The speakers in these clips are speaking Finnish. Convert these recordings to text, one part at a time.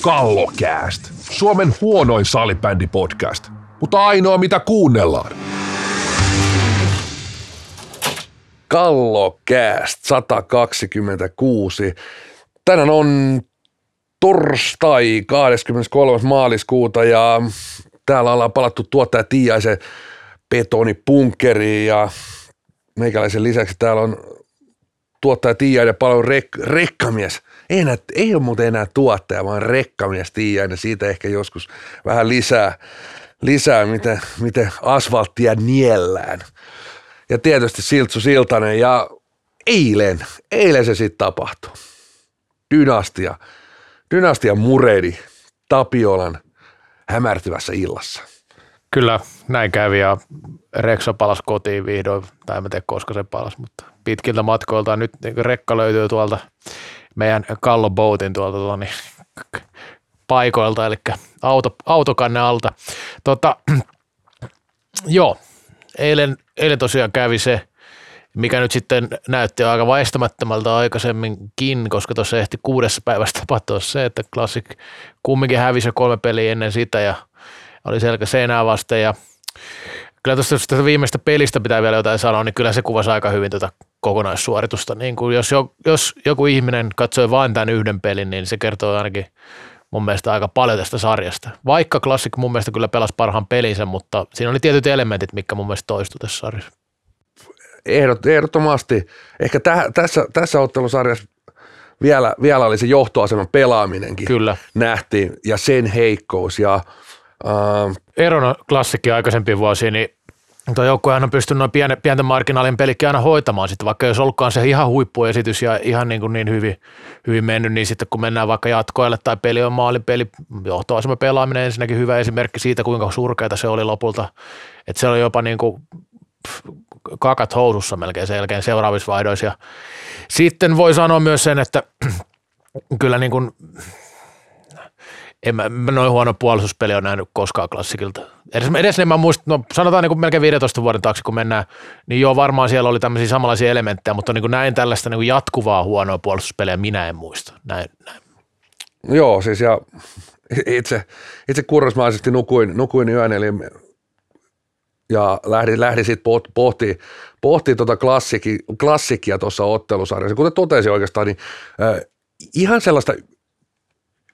Kallokääst. Suomen huonoin salibändipodcast, mutta ainoa mitä kuunnellaan. Kallokääst 126. Tänään on torstai 23. maaliskuuta ja täällä ollaan palattu tuottaja Tiiaisen betonipunkkeriin ja meikäläisen lisäksi täällä on tuottaja Tiiainen paljon rek- rekkamies. Ei, enää, ei ole muuten enää tuottaja, vaan rekkamies Tiiainen. Siitä ehkä joskus vähän lisää, lisää miten, miten asfalttia niellään. Ja tietysti Siltsu Siltanen ja eilen, eilen se sitten tapahtui. Dynastia, Dynastia muredi Tapiolan hämärtyvässä illassa. Kyllä, näin kävi ja Rekso palasi kotiin vihdoin, tai en tiedä koska se palasi, mutta pitkiltä matkoilta nyt rekka löytyy tuolta meidän Kallo Boatin tuolta tuota, niin, paikoilta, eli auto, autokanne alta. Tota, joo, eilen, eilen tosiaan kävi se, mikä nyt sitten näytti aika väistämättömältä aikaisemminkin, koska tuossa ehti kuudessa päivästä tapahtua se, että Classic kumminkin hävisi jo kolme peliä ennen sitä ja oli selkä seinää vasten ja kyllä tuosta viimeistä pelistä pitää vielä jotain sanoa, niin kyllä se kuvasi aika hyvin tätä kokonaissuoritusta. Niin kuin jos, jo, jos joku ihminen katsoi vain tämän yhden pelin, niin se kertoo ainakin mun mielestä aika paljon tästä sarjasta. Vaikka Classic mun mielestä kyllä pelasi parhaan pelinsä, mutta siinä oli tietyt elementit, mikä mun mielestä toistui tässä sarjassa. Ehdot, ehdottomasti. Ehkä täh, tässä, tässä ottelusarjassa vielä, vielä oli se johtoaseman pelaaminenkin. Kyllä. Nähtiin ja sen heikkous ja Uh, Erona klassikki aikaisempiin vuosiin, niin tuo joukkuehan on pystynyt noin pienen, pienten marginaalin pelikki aina hoitamaan sitten, vaikka jos ollutkaan se ihan huippuesitys ja ihan niin, kuin niin hyvin, hyvin mennyt, niin sitten kun mennään vaikka jatkoille tai peli on maalipeli, johtoasema pelaaminen ensinnäkin hyvä esimerkki siitä, kuinka surkeita se oli lopulta, että se oli jopa niin kuin kakat housussa melkein sen jälkeen seuraavissa vaihdoissa. Ja sitten voi sanoa myös sen, että kyllä niin kuin en mä, noin huono puolustuspeli on nähnyt koskaan klassikilta. Edes, edes en mä muista, no sanotaan niin kuin melkein 15 vuoden taakse kun mennään, niin joo varmaan siellä oli tämmöisiä samanlaisia elementtejä, mutta niin kuin näin tällaista niin kuin jatkuvaa huonoa puolustuspeliä minä en muista. Näin, näin. Joo, siis ja itse, itse kurrasmaisesti nukuin, nukuin yön, eli ja lähdin, lähdin sitten pohtimaan pohtii tuota klassiki, klassikia tuossa ottelusarjassa. Kuten totesin oikeastaan, niin äh, ihan sellaista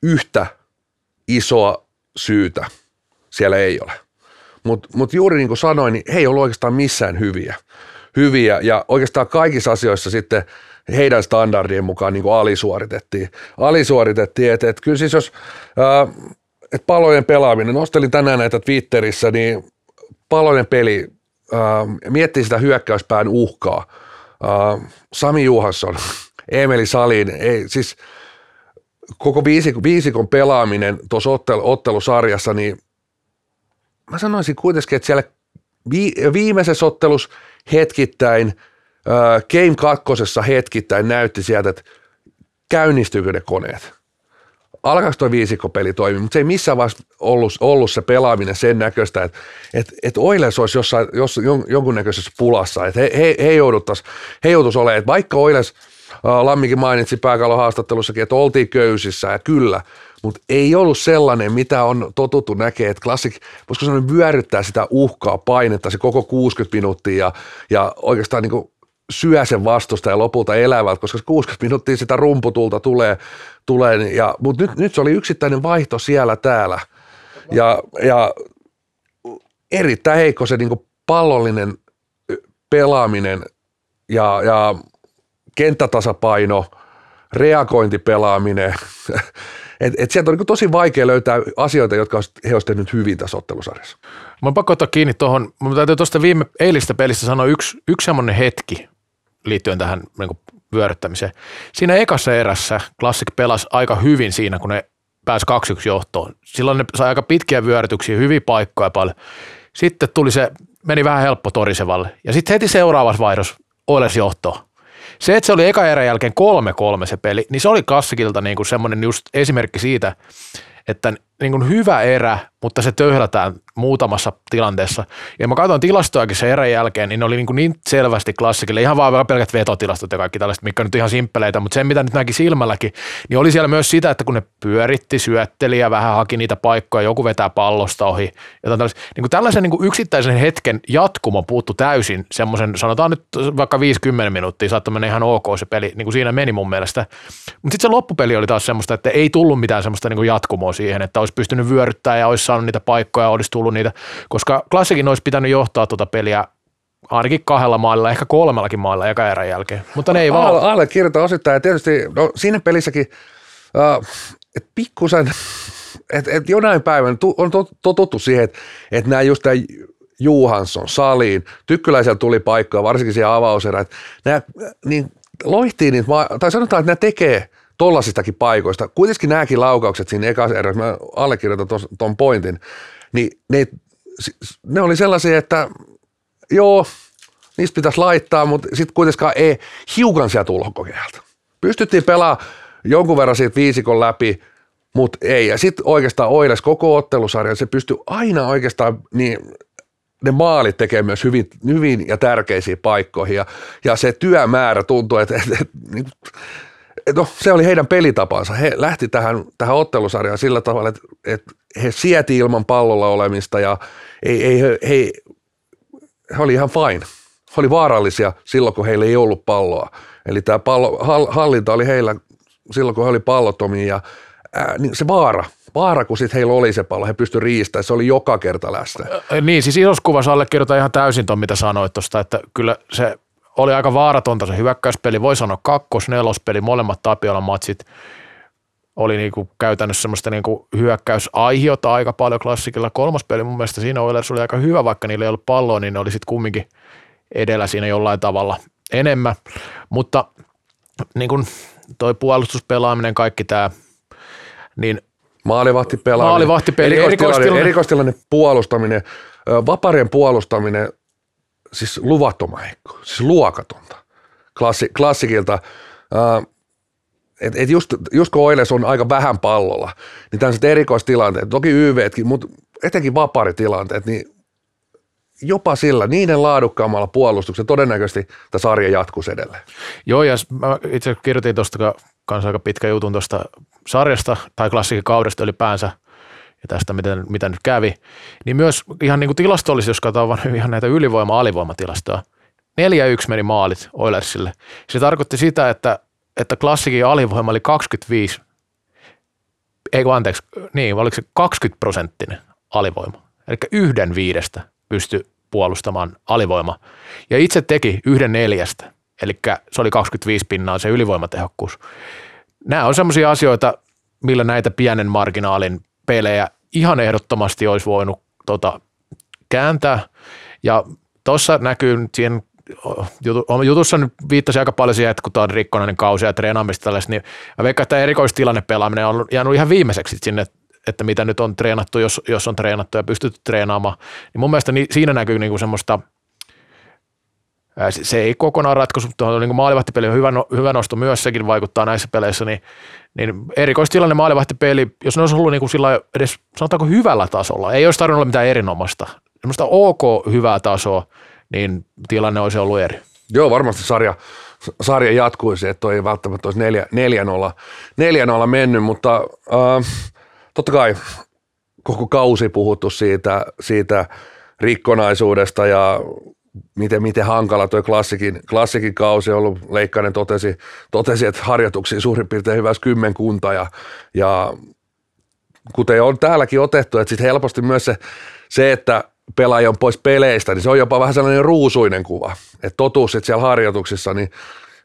yhtä isoa syytä siellä ei ole. Mutta mut juuri niin kuin sanoin, niin he ei ollut oikeastaan missään hyviä. hyviä ja oikeastaan kaikissa asioissa sitten heidän standardien mukaan niin kuin alisuoritettiin. Alisuoritettiin, että et kyllä siis jos ää, et palojen pelaaminen, nostelin tänään näitä Twitterissä, niin palojen peli, ää, miettii sitä hyökkäyspään uhkaa. Ää, Sami Juhansson, Emeli Salin, ei, siis – koko viisikon, viisikon pelaaminen tuossa ottel, ottelusarjassa, niin mä sanoisin kuitenkin, että siellä vi, viimeisessä ottelussa hetkittäin, äh, Game kakkosessa hetkittäin näytti sieltä, että käynnistyykö ne koneet. Alkaako tuo viisikkopeli toimia, mutta se ei missään vaiheessa ollut, ollut se pelaaminen sen näköistä, että et, et Oilers olisi jossain, jos, jonkunnäköisessä pulassa, että he, he, he he joutuisi olemaan, että vaikka Oilers – Lammikin mainitsi pääkallon haastattelussakin, että oltiin köysissä ja kyllä, mutta ei ollut sellainen, mitä on totuttu näkee, että klassik, voisiko sanoa, vyöryttää sitä uhkaa, painetta se koko 60 minuuttia ja, ja oikeastaan niin kuin syö sen vastusta ja lopulta elävät, koska 60 minuuttia sitä rumputulta tulee, tulee ja, mutta nyt, nyt se oli yksittäinen vaihto siellä täällä. Ja, ja erittäin heikko se niin pallollinen pelaaminen ja, ja kenttätasapaino, reagointipelaaminen. et, et sieltä on niin tosi vaikea löytää asioita, jotka he olisivat tehnyt hyvin tässä ottelusarjassa. Mä pakko ottaa kiinni tuohon. Mun täytyy tuosta viime eilistä pelistä sanoa yksi, yksi semmoinen hetki liittyen tähän niin vyöryttämiseen. Siinä ekassa erässä Classic pelasi aika hyvin siinä, kun ne pääsi 2-1 johtoon. Silloin ne sai aika pitkiä vyörytyksiä, hyviä paikkoja paljon. Sitten tuli se, meni vähän helppo Torisevalle. Ja sitten heti seuraavassa vaihdossa Oilers johtoon. Se, että se oli eka erän jälkeen 3-3 se peli, niin se oli klassikilta niin kuin semmoinen just esimerkki siitä, että niin kuin hyvä erä, mutta se töhlätään muutamassa tilanteessa. Ja mä katsoin tilastoakin sen erän jälkeen, niin ne oli niin, kuin niin selvästi klassikille, ihan vaan pelkät vetotilastot ja kaikki tällaiset, mikä on nyt ihan simppeleitä, mutta se mitä nyt näki silmälläkin, niin oli siellä myös sitä, että kun ne pyöritti, syötteli ja vähän haki niitä paikkoja, joku vetää pallosta ohi, tällaisen, niin kuin tällaisen niin kuin yksittäisen hetken jatkumo puuttu täysin, semmoisen, sanotaan nyt vaikka 50 minuuttia, saattoi mennä ihan ok se peli, niin kuin siinä meni mun mielestä. Mutta sitten se loppupeli oli taas semmoista, että ei tullut mitään semmoista niin kuin jatkumoa siihen, että olisi pystynyt vyöryttämään ja olisi saanut niitä paikkoja, olisi tullut niitä, koska klassikin olisi pitänyt johtaa tuota peliä ainakin kahdella mailla, ehkä kolmellakin mailla eka erän jälkeen, mutta ne ei vaan. Alle, allekirjoitan osittain. Ja tietysti no, siinä pelissäkin, uh, että pikkusen, että et jonain päivänä on totuttu siihen, että et nämä just tämä Juhansson, Saliin, Tykkyläisellä tuli paikkaa, varsinkin siellä avauserä, että nämä niin loihtii niitä, tai sanotaan, että nämä tekee tollasistakin paikoista. Kuitenkin nämäkin laukaukset siinä ekassa erässä, mä allekirjoitan tuon pointin, niin ne, ne oli sellaisia, että joo, niistä pitäisi laittaa, mutta sitten kuitenkaan ei hiukan sieltä ulkokeiltä. Pystyttiin pelaamaan jonkun verran siitä viisikon läpi, mutta ei. Ja sitten oikeastaan Oiles koko ottelusarja, se pystyy aina oikeastaan niin ne maalit tekee myös hyvin, hyvin ja tärkeisiin paikkoihin ja, ja se työmäärä tuntuu, että, että, että niin no, se oli heidän pelitapansa. He lähti tähän, tähän ottelusarjaan sillä tavalla, että, että he sieti ilman pallolla olemista ja ei, ei, he, he, he oli ihan fine. He oli vaarallisia silloin, kun heillä ei ollut palloa. Eli tämä pallo, hallinta oli heillä silloin, kun he oli pallottomia ja ää, niin se vaara, vaara, kun sitten heillä oli se pallo, he pystyivät riistämään, se oli joka kerta läsnä. Niin, siis isossa kuvassa allekirjoitan ihan täysin tuon, mitä sanoit tuosta, että kyllä se oli aika vaaratonta se hyökkäyspeli, voi sanoa kakkos, nelospeli, molemmat Tapiolan matsit oli niinku käytännössä semmoista niinku hyökkäysaihiota aika paljon klassikilla. Kolmas peli mun mielestä siinä Oilers oli aika hyvä, vaikka niillä ei ollut palloa, niin ne oli sitten kumminkin edellä siinä jollain tavalla enemmän. Mutta niin kuin toi puolustuspelaaminen, kaikki tämä, niin Maalivahtipelaaminen, Maalivahtipeli, erikoistilanne, erikoistilanne puolustaminen, vaparien puolustaminen, siis luvattoman heikko, siis luokatonta Klassi, klassikilta. Et, et just, just kun Oiles on aika vähän pallolla, niin tämmöiset erikoistilanteet, toki YVtkin, mutta etenkin vaparitilanteet, niin jopa sillä, niiden laadukkaammalla puolustuksella todennäköisesti tämä sarja jatkuisi edelleen. Joo, ja mä itse kirjoitin tuosta kanssa aika pitkä jutun tuosta sarjasta tai klassikikaudesta ylipäänsä – ja tästä, mitä, mitä nyt kävi, niin myös ihan niin kuin tilastollisesti, jos katsotaan ihan näitä ylivoima-alivoimatilastoja, 4-1 meni maalit Oilersille. Se tarkoitti sitä, että, että klassikin alivoima oli 25, ei kun anteeksi, niin, oliko se 20 prosenttinen alivoima. Eli yhden viidestä pystyi puolustamaan alivoima. Ja itse teki yhden neljästä, eli se oli 25 pinnaa se ylivoimatehokkuus. Nämä on sellaisia asioita, millä näitä pienen marginaalin pelejä ihan ehdottomasti olisi voinut tota, kääntää. Ja tuossa näkyy siihen jutussa nyt viittasi aika paljon siihen, että kun tämä on rikkonainen kausi ja treenaamista tällaista, niin mä veikkaan, että erikoistilanne pelaaminen on jäänyt ihan viimeiseksi sinne, että mitä nyt on treenattu, jos, jos on treenattu ja pystytty treenaamaan. Niin mun mielestä niin, siinä näkyy niinku semmoista – se ei kokonaan ratkaisu, mutta niin maalivahtipeli on hyvä, no, hyvä nosto myös, sekin vaikuttaa näissä peleissä, niin, niin erikoistilanne maalivahtipeli, jos ne olisi ollut niin kuin sillä edes sanotaanko hyvällä tasolla, ei olisi tarvinnut olla mitään erinomaista, semmoista ok hyvää tasoa, niin tilanne olisi ollut eri. Joo, varmasti sarja, sarja jatkuisi, että ei välttämättä olisi 4-0 4-0 mennyt, mutta äh, totta kai koko kausi puhuttu siitä, siitä rikkonaisuudesta ja miten, miten hankala tuo klassikin, klassikin kausi on ollut. Leikkainen totesi, totesi että harjoituksia suurin piirtein hyvässä kymmenkunta ja, ja kuten on täälläkin otettu, että sitten helposti myös se, se, että pelaaja on pois peleistä, niin se on jopa vähän sellainen ruusuinen kuva. Että totuus, että siellä harjoituksissa niin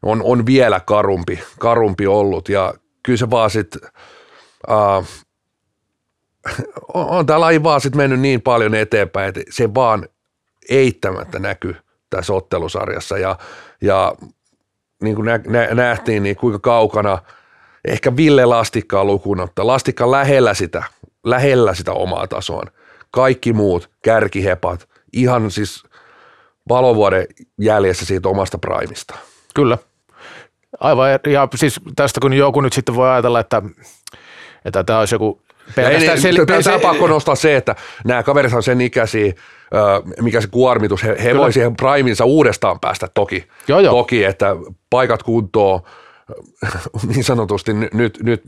on, on vielä karumpi, karumpi ollut ja kyllä se vaan sitten uh, on, on tämä laji vaan sitten mennyt niin paljon eteenpäin, että se vaan eittämättä näky tässä ottelusarjassa ja, ja niin kuin nä, nä, nähtiin, niin kuinka kaukana ehkä Ville Lastikkaa lukuun ottaa. Lastikka lähellä sitä, lähellä sitä omaa tasoaan. Kaikki muut, kärkihepat, ihan siis valovuoden jäljessä siitä omasta primista. Kyllä. Aivan, ja siis tästä kun joku nyt sitten voi ajatella, että, että tämä olisi joku pelkästään tämä pakko nostaa se, että nämä kaverit on sen ikäisiä, mikä se kuormitus, he, he voi siihen priminsa uudestaan päästä toki, Joo, joo. toki että paikat kuntoon niin sanotusti nyt, nyt, nyt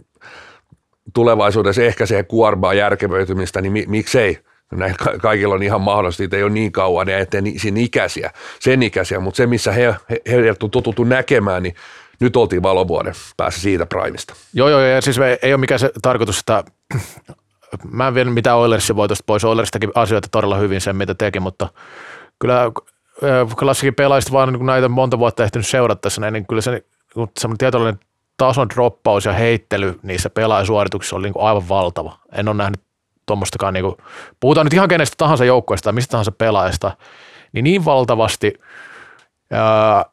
tulevaisuudessa ehkä siihen kuormaa järkevöitymistä, niin mi, miksei? Näin ka- kaikilla on ihan mahdollista, niitä ei ole niin kauan, ja ettei siinä ikäisiä, sen ikäisiä, mutta se missä he, he, heidät on totuttu näkemään, niin nyt oltiin valovuoden päässä siitä primista. Joo, joo, ja siis ei, ei ole mikään se tarkoitus, että mä en vielä mitään Oilersin voitosta pois. Oileristakin asioita todella hyvin sen, mitä teki, mutta kyllä ö, klassikin pelaajista vaan niin näitä monta vuotta ehtinyt seurattaessa, niin kyllä se semmoinen tietynlainen tason droppaus ja heittely niissä pelaajasuorituksissa oli niin kuin aivan valtava. En ole nähnyt tuommoistakaan, niin kuin, puhutaan nyt ihan kenestä tahansa joukkueesta tai mistä tahansa pelaajasta, niin niin valtavasti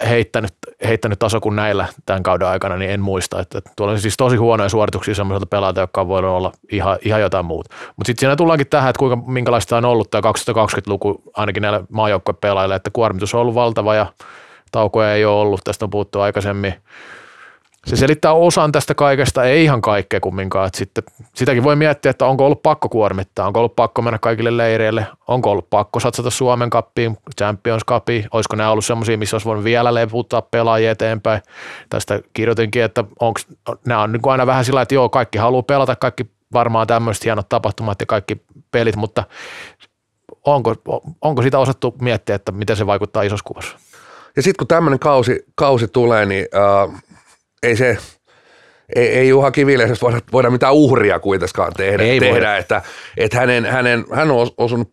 heittänyt, heittänyt taso kuin näillä tämän kauden aikana, niin en muista. Että, että tuolla on siis tosi huonoja suorituksia sellaisilta pelaajilta, jotka on voinut olla ihan, ihan jotain muuta. Mutta sitten siinä tullaankin tähän, että kuinka, minkälaista on ollut tämä 2020-luku ainakin näillä maajoukkuepelaajilla, että kuormitus on ollut valtava ja taukoja ei ole ollut, tästä on puhuttu aikaisemmin. Se selittää osan tästä kaikesta, ei ihan kaikkea kumminkaan. Että sitten, sitäkin voi miettiä, että onko ollut pakko kuormittaa, onko ollut pakko mennä kaikille leireille, onko ollut pakko satsata Suomen kappiin, Champions Cupiin, olisiko nämä ollut semmoisia, missä olisi voinut vielä levuttaa pelaajia eteenpäin. Tästä kirjoitinkin, että onko, nämä on niin kuin aina vähän sillä että joo, kaikki haluaa pelata, kaikki varmaan tämmöiset hienot tapahtumat ja kaikki pelit, mutta onko, onko sitä osattu miettiä, että miten se vaikuttaa isossa kuvassa? Ja sitten kun tämmöinen kausi, kausi tulee, niin äh, ei se, ei, ei Juha Kiviläisestä voida, voida mitään uhria kuitenkaan tehdä, Ei tehdä voida. että, että hänen, hänen, hän on osunut,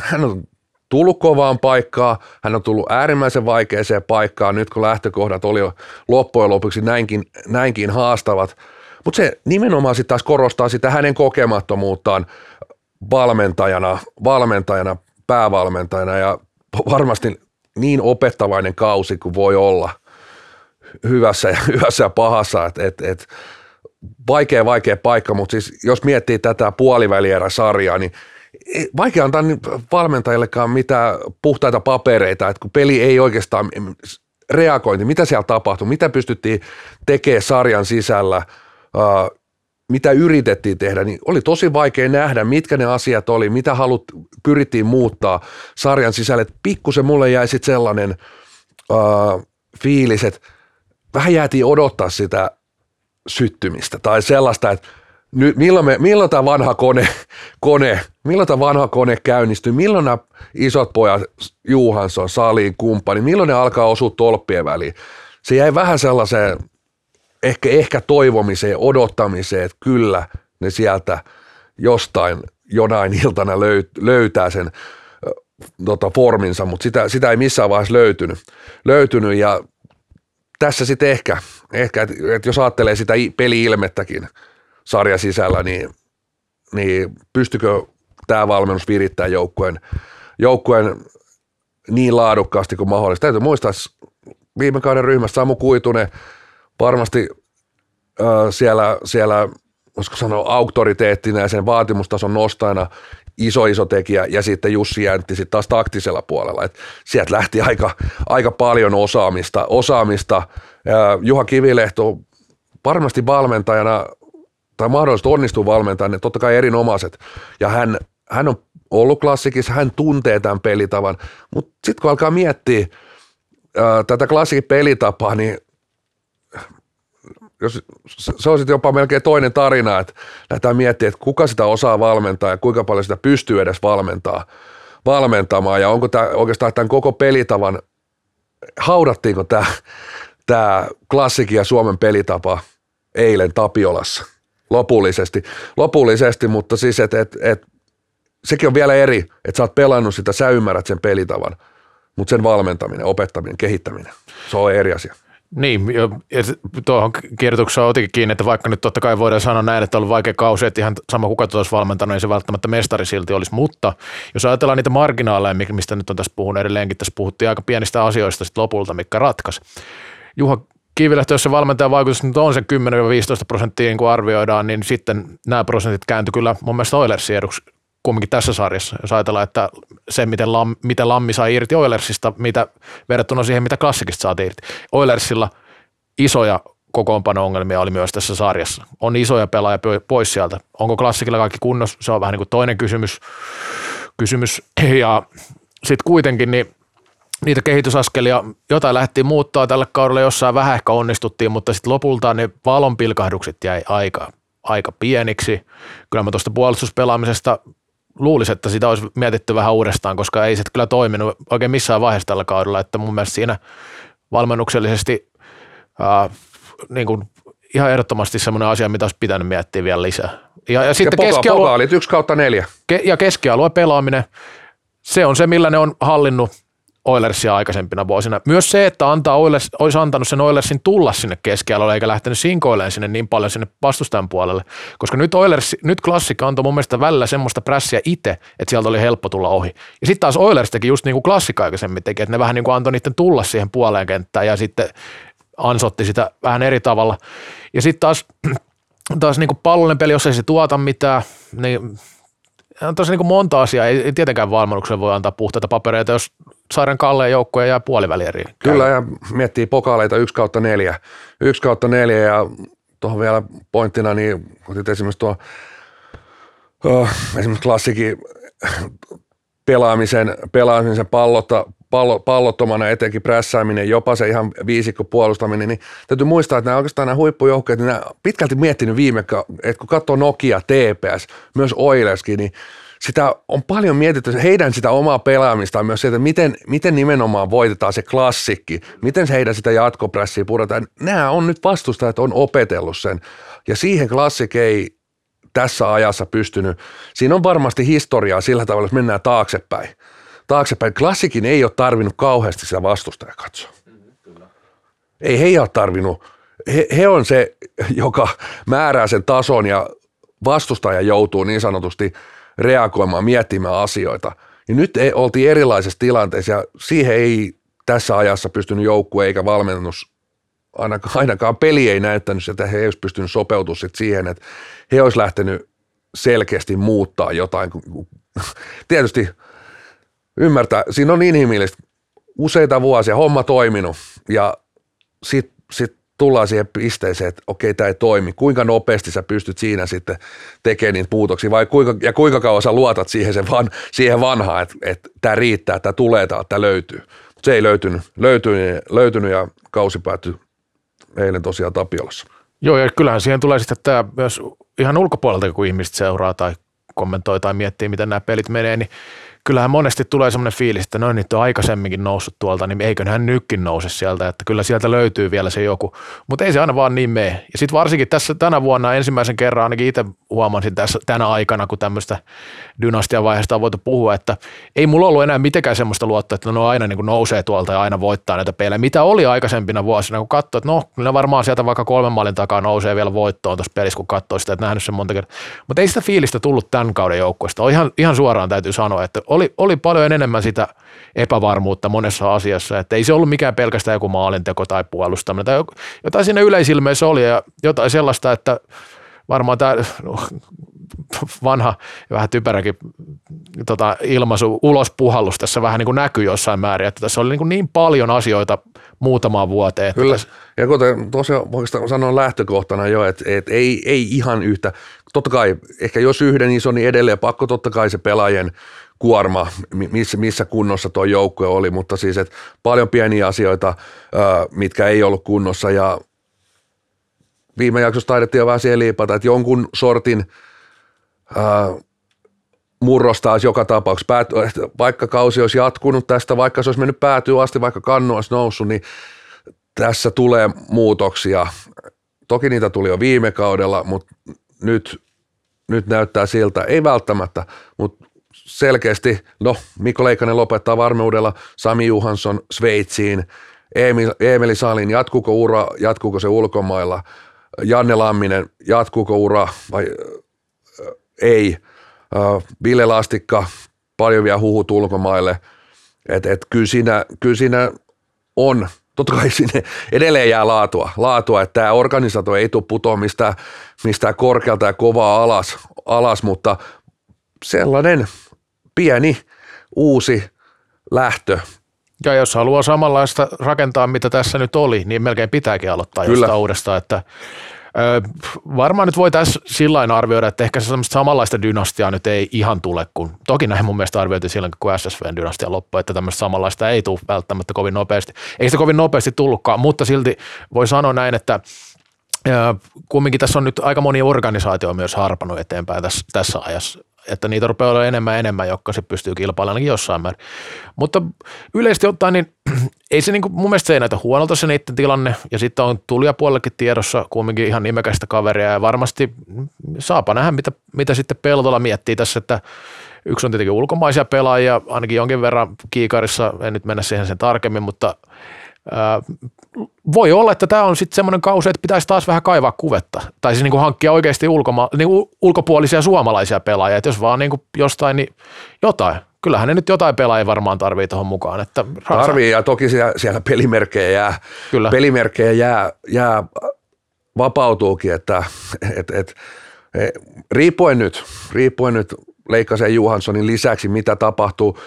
hän on tullut kovaan paikkaan, hän on tullut äärimmäisen vaikeaseen paikkaan nyt kun lähtökohdat oli jo loppujen lopuksi näinkin, näinkin haastavat, mutta se nimenomaan sitten taas korostaa sitä hänen kokemattomuuttaan valmentajana, valmentajana, päävalmentajana ja varmasti niin opettavainen kausi kuin voi olla hyvässä ja, hyvässä ja pahassa, että et, et, vaikea, vaikea paikka, mutta siis jos miettii tätä puolivälierä-sarjaa, niin vaikea antaa valmentajillekaan mitään puhtaita papereita, että kun peli ei oikeastaan reagointi, mitä siellä tapahtui, mitä pystyttiin tekemään sarjan sisällä, mitä yritettiin tehdä, niin oli tosi vaikea nähdä, mitkä ne asiat oli, mitä halut, pyrittiin muuttaa sarjan sisälle. Pikkusen mulle jäi sitten sellainen ää, fiilis, että vähän jäätiin odottaa sitä syttymistä tai sellaista, että nyt, milloin, me, milloin tämä vanha kone, kone, milloin tämä vanha kone käynnistyy, milloin nämä isot pojat, Juhansson, Saliin, kumppani, milloin ne alkaa osua tolppien väliin. Se jäi vähän sellaiseen ehkä, ehkä toivomiseen, odottamiseen, että kyllä ne sieltä jostain jonain iltana löyt, löytää sen tota, forminsa, mutta sitä, sitä ei missään vaiheessa löytynyt. löytynyt ja tässä sitten ehkä, ehkä että et jos ajattelee sitä peli-ilmettäkin sarja sisällä, niin, niin pystykö tämä valmennus virittämään joukkueen, joukkueen niin laadukkaasti kuin mahdollista. Täytyy muistaa, että viime kauden ryhmässä Samu Kuitunen varmasti äh, siellä, siellä voisiko sanoa auktoriteettina ja sen vaatimustason nostajana iso iso tekijä ja sitten Jussi Jäntti sitten taas taktisella puolella. Et sieltä lähti aika, aika paljon osaamista. osaamista. Juha Kivilehto varmasti valmentajana tai mahdollisesti onnistuu valmentajana, totta kai erinomaiset. Ja hän, hän on ollut klassikissa, hän tuntee tämän pelitavan, mutta sitten kun alkaa miettiä tätä klassikin pelitapaa, niin jos, se on sitten jopa melkein toinen tarina, että lähdetään miettimään, että kuka sitä osaa valmentaa ja kuinka paljon sitä pystyy edes valmentaa, valmentamaan ja onko tämä oikeastaan tämän koko pelitavan, haudattiinko tämä, tämä klassikin ja Suomen pelitapa eilen Tapiolassa lopullisesti, lopullisesti mutta siis että et, et, sekin on vielä eri, että sä oot pelannut sitä, sä ymmärrät sen pelitavan, mutta sen valmentaminen, opettaminen, kehittäminen, se on eri asia. Niin, ja tuohon kirjoitukseen otinkin kiinni, että vaikka nyt totta kai voidaan sanoa näin, että on ollut vaikea kausi, että ihan sama kuka tuossa olisi valmentanut, ei se välttämättä mestari silti olisi, mutta jos ajatellaan niitä marginaaleja, mi- mistä nyt on tässä puhunut edelleenkin, tässä puhuttiin aika pienistä asioista sit lopulta, mikä ratkaisi. Juha Kivilehto, jos se valmentajan vaikutus nyt on se 10-15 prosenttia, niin kuin arvioidaan, niin sitten nämä prosentit kääntyi kyllä mun mielestä Oilersin kumminkin tässä sarjassa, jos ajatellaan, että se, miten, Lam, miten Lammi sai irti Oilersista, mitä verrattuna siihen, mitä klassikista saatiin irti. Oilersilla isoja kokoonpano-ongelmia oli myös tässä sarjassa. On isoja pelaajia pois sieltä. Onko klassikilla kaikki kunnossa? Se on vähän niin kuin toinen kysymys. kysymys. Ja sitten kuitenkin niin niitä kehitysaskelia, jotain lähtiin muuttaa tällä kaudella, jossain vähän ehkä onnistuttiin, mutta sitten lopulta ne valonpilkahdukset jäi aika, aika pieniksi. Kyllä mä tuosta puolustuspelaamisesta luulisin, että sitä olisi mietitty vähän uudestaan, koska ei se kyllä toiminut oikein missään vaiheessa tällä kaudella, että mun mielestä siinä valmennuksellisesti ää, niin kuin ihan ehdottomasti semmoinen asia, mitä olisi pitänyt miettiä vielä lisää. Ja, ja, sitten ja keskialue, yksi kautta neljä. Ke, ja keskialue pelaaminen, se on se, millä ne on hallinnut Oilersia aikaisempina vuosina. Myös se, että antaa Oilers, olisi antanut sen Oilersin tulla sinne keskialueelle eikä lähtenyt sinkoilemaan sinne niin paljon sinne vastustajan puolelle. Koska nyt Oilers, nyt klassikka antoi mun mielestä välillä semmoista prässiä itse, että sieltä oli helppo tulla ohi. Ja sitten taas Oilers teki just niin kuin klassikka aikaisemmin teki, että ne vähän niin kuin antoi niiden tulla siihen puoleen kenttään ja sitten ansotti sitä vähän eri tavalla. Ja sitten taas, taas niin kuin pallollinen peli, jos ei se tuota mitään, niin on tosi niin monta asiaa, ei, ei tietenkään valmennuksen voi antaa puhtaita papereita, jos Saaren Kalleen joukkoja jää puolivälieriin. Kyllä, ja miettii pokaaleita 1 kautta 4. 1 kautta 4 ja tuohon vielä pointtina, niin otit esimerkiksi tuo uh, esimerkiksi klassikin pelaamisen, pelaamisen pallotta, pallo, pallottomana etenkin prässääminen, jopa se ihan viisikko puolustaminen, niin täytyy muistaa, että nämä oikeastaan nämä huippujoukkoja, niin nämä pitkälti miettinyt viime, että kun katsoo Nokia, TPS, myös Oilerskin, niin sitä on paljon mietitty, heidän sitä omaa pelaamista myös se, että miten, miten nimenomaan voitetaan se klassikki, miten heidän sitä jatkoprässiä puretaan. Nämä on nyt vastustajat, on opetellut sen ja siihen klassik ei tässä ajassa pystynyt. Siinä on varmasti historiaa sillä tavalla, jos mennään taaksepäin. Taaksepäin. Klassikin ei ole tarvinnut kauheasti sitä vastustajaa katsoa. Ei he ole tarvinnut. He, he on se, joka määrää sen tason ja vastustaja joutuu niin sanotusti – reagoimaan, miettimään asioita. Ja nyt ei, oltiin erilaisessa tilanteessa ja siihen ei tässä ajassa pystynyt joukkue eikä valmennus, ainakaan, ainakaan peli ei näyttänyt että he olisivat pystynyt sopeutumaan siihen, että he olisivat lähtenyt selkeästi muuttaa jotain. Tietysti ymmärtää, siinä on inhimillistä useita vuosia homma toiminut ja sitten sit tullaan siihen pisteeseen, että okei, tämä ei toimi. Kuinka nopeasti sä pystyt siinä sitten tekemään niitä muutoksia vai kuinka, ja kuinka kauan sä luotat siihen, sen van, siihen vanhaan, että, että tämä riittää, tämä tulee, tämä löytyy. Mutta se ei löytynyt, löytynyt, löytynyt ja kausi päättyi eilen tosiaan Tapiolassa. Joo, ja kyllähän siihen tulee sitten tämä myös ihan ulkopuolelta, kun ihmiset seuraa tai kommentoi tai miettii, miten nämä pelit menee, niin kyllähän monesti tulee semmoinen fiilis, että noin niitä on aikaisemminkin noussut tuolta, niin eiköhän nytkin nouse sieltä, että kyllä sieltä löytyy vielä se joku, mutta ei se aina vaan niin mene. Ja sitten varsinkin tässä tänä vuonna ensimmäisen kerran ainakin itse huomasin tässä tänä aikana, kun tämmöistä dynastiavaiheesta on voitu puhua, että ei mulla ollut enää mitenkään semmoista luottoa, että ne no aina niin kuin nousee tuolta ja aina voittaa näitä pelejä. Mitä oli aikaisempina vuosina, kun katsoi, että no kyllä varmaan sieltä vaikka kolmen maalin takaa nousee vielä voittoon tuossa pelissä, kun katsoi sitä, että nähnyt sen monta kertaa. Mutta ei sitä fiilistä tullut tämän kauden joukkueesta. Ihan, ihan suoraan täytyy sanoa, että oli, oli paljon enemmän sitä epävarmuutta monessa asiassa, että ei se ollut mikään pelkästään joku maalinteko tai puolustaminen, tai jotain siinä yleisilmeissä oli ja jotain sellaista, että varmaan tämä vanha ja vähän typeräkin tota, ilmaisu ulospuhallus tässä vähän niin kuin näkyy jossain määrin, että tässä oli niin, kuin niin paljon asioita muutamaan vuoteen. Että Kyllä, tässä... ja kuten tosiaan oikeastaan sanon lähtökohtana jo, että, että ei, ei ihan yhtä, totta kai ehkä jos yhden iso, niin edelleen pakko totta kai se pelaajien kuorma, missä, missä kunnossa tuo joukkue oli, mutta siis että paljon pieniä asioita, mitkä ei ollut kunnossa ja viime jaksossa taidettiin jo vähän siihen liipata, että jonkun sortin murros taas joka tapauksessa, Päät, vaikka kausi olisi jatkunut tästä, vaikka se olisi mennyt päätyä asti, vaikka kannu olisi noussut, niin tässä tulee muutoksia. Toki niitä tuli jo viime kaudella, mutta nyt, nyt näyttää siltä, ei välttämättä, mutta selkeästi, no Mikko Leikkanen lopettaa varmuudella, Sami Juhansson Sveitsiin, Emeli Salin, jatkuuko ura, jatkuuko se ulkomailla, Janne Lamminen, jatkuuko ura vai äh, ei, äh, Ville Lastikka, paljon vielä huhut ulkomaille, että et kyllä, siinä, kyllä siinä on, totta kai sinne edelleen jää laatua, laatua että tämä organisaatio ei tule putoa mistään, mistään korkealta ja kovaa alas, alas, mutta sellainen pieni uusi lähtö Ja jos haluaa samanlaista rakentaa, mitä tässä nyt oli, niin melkein pitääkin aloittaa Kyllä. jostain uudestaan. Että, ö, varmaan nyt voi tässä sillä arvioida, että ehkä se semmoista samanlaista dynastiaa nyt ei ihan tule, kun toki näin mun mielestä arvioitiin silloin, kun SSVn dynastia loppui, että tämmöistä samanlaista ei tule välttämättä kovin nopeasti. Ei sitä kovin nopeasti tullutkaan, mutta silti voi sanoa näin, että kumminkin tässä on nyt aika moni organisaatio myös harpannut eteenpäin tässä, tässä ajassa, että niitä rupeaa olla enemmän enemmän, jotka se pystyy kilpailemaan ainakin jossain määrin. Mutta yleisesti ottaen, niin ei se niin kuin, mun mielestä se ei näytä huonolta se niiden tilanne, ja sitten on tulijapuolellekin tiedossa kumminkin ihan nimekästä kaveria, ja varmasti saapa nähdä, mitä, mitä sitten Peltola miettii tässä, että yksi on tietenkin ulkomaisia pelaajia, ainakin jonkin verran kiikarissa, en nyt mennä siihen sen tarkemmin, mutta voi olla, että tämä on sitten semmoinen kausi, että pitäisi taas vähän kaivaa kuvetta. Tai siis niin kuin hankkia oikeasti ulkoma- niin kuin ulkopuolisia suomalaisia pelaajia. Että jos vaan niin kuin jostain, niin jotain. Kyllähän ne nyt jotain pelaajia varmaan tarvii tuohon mukaan. Että Tarvii ja toki siellä, siellä pelimerkkejä jää, Kyllä. pelimerkkejä jää, jää vapautuukin, että et, et, e, riippuen nyt, riippuen nyt Leikkasen Johanssonin lisäksi, mitä tapahtuu,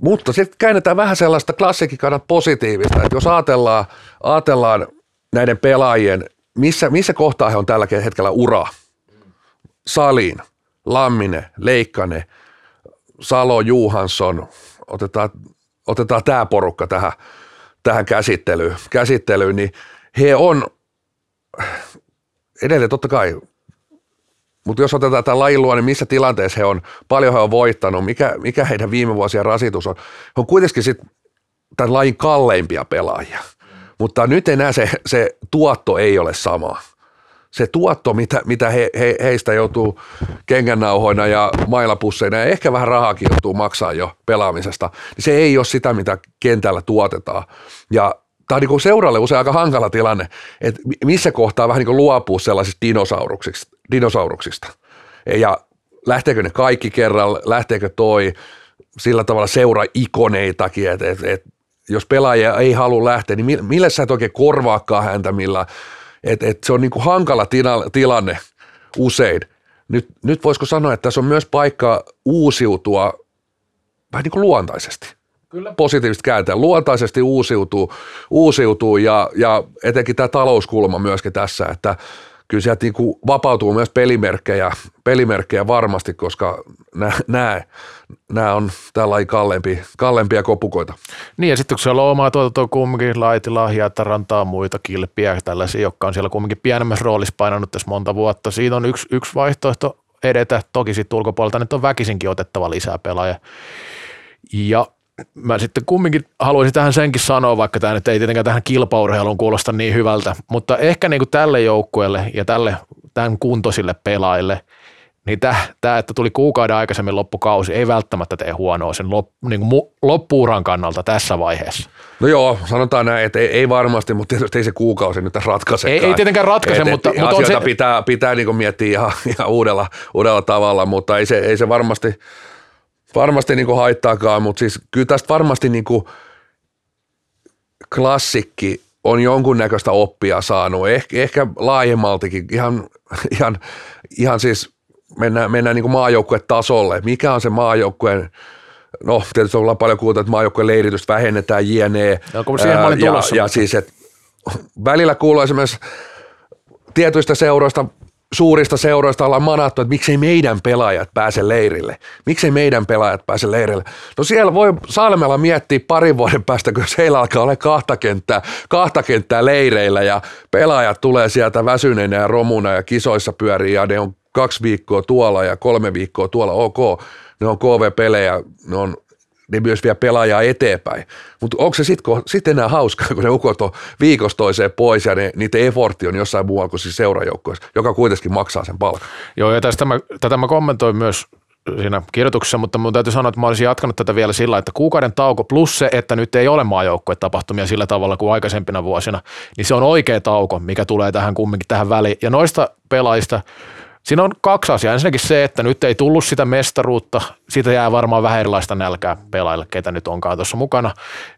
mutta sitten käännetään vähän sellaista klassikin kannat positiivista, että jos ajatellaan, ajatellaan näiden pelaajien, missä, missä kohtaa he on tällä hetkellä ura, Salin, Lamminen, Leikkane, Salo, Juhansson, otetaan, otetaan tämä porukka tähän, tähän käsittelyyn, käsittelyyn, niin he on edelleen totta kai, mutta jos otetaan tämä lajilua, niin missä tilanteessa he on, paljon he on voittanut, mikä, mikä heidän viime vuosien rasitus on. He on kuitenkin sitten tämän lajin kalleimpia pelaajia, mutta nyt enää se, se tuotto ei ole sama se tuotto, mitä, mitä he, he, heistä joutuu kengännauhoina ja mailapusseina ja ehkä vähän rahaakin joutuu maksaa jo pelaamisesta, niin se ei ole sitä, mitä kentällä tuotetaan. Ja tämä on niin seuralle usein aika hankala tilanne, että missä kohtaa vähän niin luopuu sellaisista dinosauruksista, dinosauruksista. Ja lähteekö ne kaikki kerralla, lähteekö toi sillä tavalla seura ikoneitakin, että, että, että jos pelaaja ei halua lähteä, niin millä sä et oikein korvaakaan häntä, millä et, et se on niin kuin hankala tina, tilanne usein. Nyt, nyt voisiko sanoa, että tässä on myös paikka uusiutua vähän niin kuin luontaisesti. Kyllä. Positiivisesti kääntää. Luontaisesti uusiutuu, uusiutuu ja, ja etenkin tämä talouskulma myöskin tässä, että kyllä sieltä niin kuin vapautuu myös pelimerkkejä, pelimerkkejä varmasti, koska nämä, nämä on tällainen kallempi, kallempia kopukoita. Niin ja sitten kun siellä on omaa tuotantoa kumminkin, Laitilaa, Hietarantaa, muita kilpiä, tällaisia, jotka on siellä kumminkin pienemmässä roolissa painanut tässä monta vuotta. Siinä on yksi, yksi vaihtoehto edetä, toki sitten ulkopuolelta nyt on väkisinkin otettava lisää pelaajia. Ja mä sitten kumminkin haluaisin tähän senkin sanoa, vaikka tämä nyt ei tietenkään tähän kilpaurheiluun kuulosta niin hyvältä, mutta ehkä niin kuin tälle joukkueelle ja tälle tämän kuntoisille pelaajille, niin tämä, että tuli kuukauden aikaisemmin loppukausi, ei välttämättä tee huonoa sen lop, niin kuin loppuuran kannalta tässä vaiheessa. No joo, sanotaan näin, että ei, ei varmasti, mutta tietysti ei se kuukausi nyt ratkaise. Ei, ei tietenkään ratkaise, et, mutta, et, mutta on se... pitää, pitää niin miettiä ihan, ihan uudella, uudella tavalla, mutta ei se, ei se varmasti – varmasti niin haittaakaan, mutta siis kyllä tästä varmasti niin kuin klassikki on jonkunnäköistä oppia saanut, eh, ehkä laajemmaltikin, ihan, ihan, ihan siis mennään, mennään niin maajoukkuetasolle. Mikä on se maajoukkueen, no tietysti ollaan paljon kuultu, että maajoukkueen leiritystä vähennetään, jne. Ja, ää, ja, ja siis, että välillä kuuluu esimerkiksi tietyistä seuroista suurista seuroista ollaan manattu, että miksei meidän pelaajat pääse leirille. Miksei meidän pelaajat pääse leirille. No siellä voi Salmella miettiä parin vuoden päästä, kun heillä alkaa olla kahta kenttää, kahta kenttää leireillä ja pelaajat tulee sieltä väsyneinä ja romuna ja kisoissa pyörii ja ne on kaksi viikkoa tuolla ja kolme viikkoa tuolla, ok, ne on KV-pelejä, ne on ne myös vie pelaajaa eteenpäin. Mutta onko se sitten sit enää hauskaa, kun ne ukot on viikosta toiseen pois ja ne, niiden effortti on jossain muualla kuin siis seurajoukkoissa, joka kuitenkin maksaa sen palkan. Joo, ja tästä mä, tätä mä kommentoin myös siinä kirjoituksessa, mutta mun täytyy sanoa, että mä olisin jatkanut tätä vielä sillä, että kuukauden tauko plus se, että nyt ei ole tapahtumia sillä tavalla kuin aikaisempina vuosina, niin se on oikea tauko, mikä tulee tähän kumminkin tähän väliin. Ja noista pelaajista, Siinä on kaksi asiaa. Ensinnäkin se, että nyt ei tullut sitä mestaruutta. Siitä jää varmaan vähän erilaista nälkää pelaajille, ketä nyt onkaan tuossa mukana.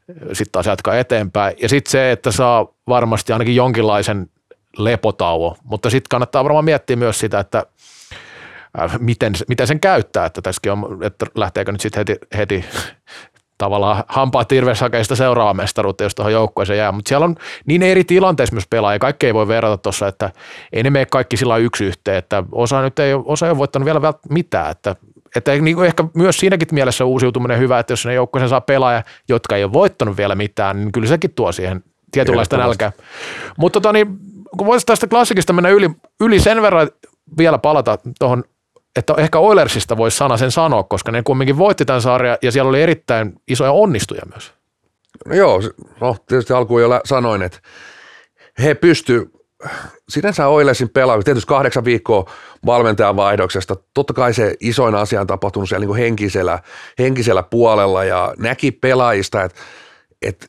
Sitten taas jatkaa eteenpäin. Ja sitten se, että saa varmasti ainakin jonkinlaisen lepotauo. Mutta sitten kannattaa varmaan miettiä myös sitä, että äh, miten, miten sen käyttää. Että on, että lähteekö nyt sitten heti, heti tavallaan hampaat tirveshakeista seuraava mestaruutta, jos tuohon joukkueeseen jää. Mutta siellä on niin eri tilanteissa myös pelaajia. Kaikki ei voi verrata tuossa, että ei ne mene kaikki sillä yksi yhteen, että osa nyt ei, osa ei ole voittanut vielä mitään, että että niin kuin ehkä myös siinäkin mielessä uusiutuminen hyvä, että jos ne joukkueeseen saa pelaaja, jotka ei ole voittanut vielä mitään, niin kyllä sekin tuo siihen tietynlaista nälkää. Mutta tota, niin, kun voisi tästä klassikista mennä yli, yli sen verran vielä palata tuohon että ehkä Oilersista voisi sana sen sanoa, koska ne kumminkin voitti tämän sarjan ja siellä oli erittäin isoja onnistuja myös. No joo, no tietysti alkuun jo sanoin, että he pysty sinänsä Oilersin pelaamista, tietysti kahdeksan viikkoa valmentajan vaihdoksesta, totta kai se isoin asia on tapahtunut siellä niin henkisellä, henkisellä puolella ja näki pelaajista, että, että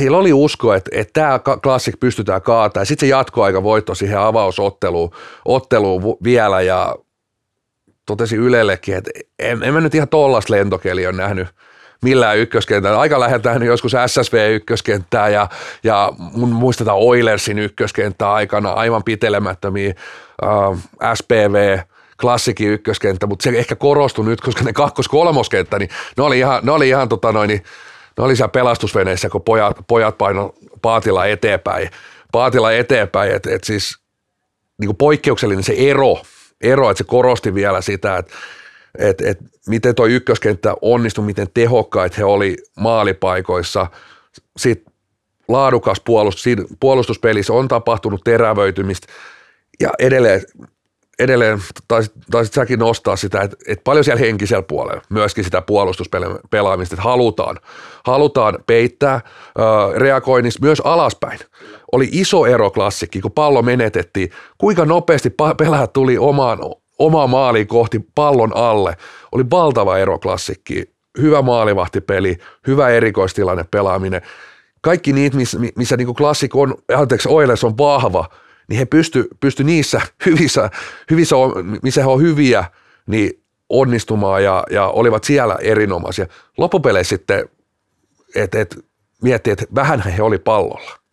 heillä oli usko, että, että tämä klassik pystytään kaataa. Sitten se jatkoaika voitto siihen avausotteluun otteluun vielä ja totesi Ylellekin, että en, en mä nyt ihan tollasta lentokeliä ole nähnyt millään ykköskentällä. Aika läheltä joskus SSV-ykköskenttää ja, ja mun muistetaan Oilersin ykköskenttää aikana aivan pitelemättömiä äh, SPV, klassikin ykköskenttä, mutta se ehkä korostui nyt, koska ne kakkos-kolmoskenttä, niin ne oli ihan, ne oli ihan tota noin, ne oli siellä pelastusveneessä, kun pojat, pojat paino paatilla eteenpäin, paatilla eteenpäin, että et siis niin poikkeuksellinen se ero, ero, että se korosti vielä sitä, että et, et miten tuo ykköskenttä onnistui, miten tehokkaat he oli maalipaikoissa. Sitten laadukas puolustus, puolustuspelissä on tapahtunut terävöitymistä ja edelleen, edelleen taisit, taisit säkin nostaa sitä, että, että paljon siellä henkisellä puolella myöskin sitä puolustuspelaamista, että halutaan, halutaan peittää äh, reagoinnissa myös alaspäin. Oli iso ero klassikki, kun pallo menetettiin, kuinka nopeasti pelaajat tuli omaan, omaa maaliin kohti pallon alle. Oli valtava ero klassikki, hyvä maalivahtipeli, hyvä erikoistilanne pelaaminen. Kaikki niitä, missä, missä niin klassik on, anteeksi, Oilers on vahva, niin he pysty, pysty niissä hyvissä, hyvissä, missä he on hyviä, niin onnistumaan ja, ja olivat siellä erinomaisia. Loppupeleissä sitten, että et, miettii, että vähän he oli pallolla.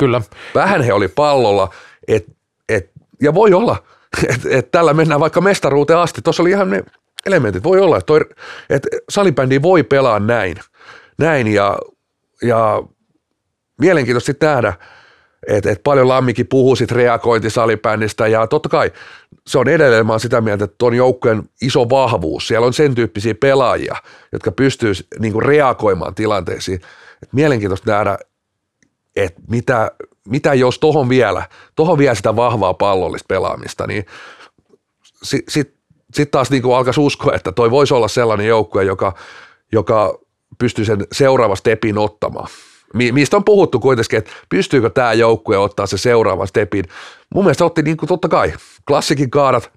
Kyllä. Vähän he oli pallolla, et, et, ja voi olla, että et tällä mennään vaikka mestaruuteen asti. Tuossa oli ihan ne elementit. Voi olla, että, et salibändi voi pelaa näin. Näin ja, ja mielenkiintoista nähdä, että et paljon Lammikin puhuu sit reagointisalibändistä ja totta kai se on edelleen, mä sitä mieltä, että on joukkueen iso vahvuus. Siellä on sen tyyppisiä pelaajia, jotka pystyy niinku reagoimaan tilanteisiin. Et mielenkiintoista nähdä, että mitä, mitä jos tohon vielä, tohon vielä sitä vahvaa pallollista pelaamista, niin sitten sit, sit taas niin alkaisi uskoa, että toi voisi olla sellainen joukkue, joka, joka pystyy sen seuraavan stepin ottamaan. Mistä on puhuttu kuitenkin, että pystyykö tämä joukkue ottaa se seuraavan stepin. Mun mielestä otti niin kuin totta kai klassikin kaadat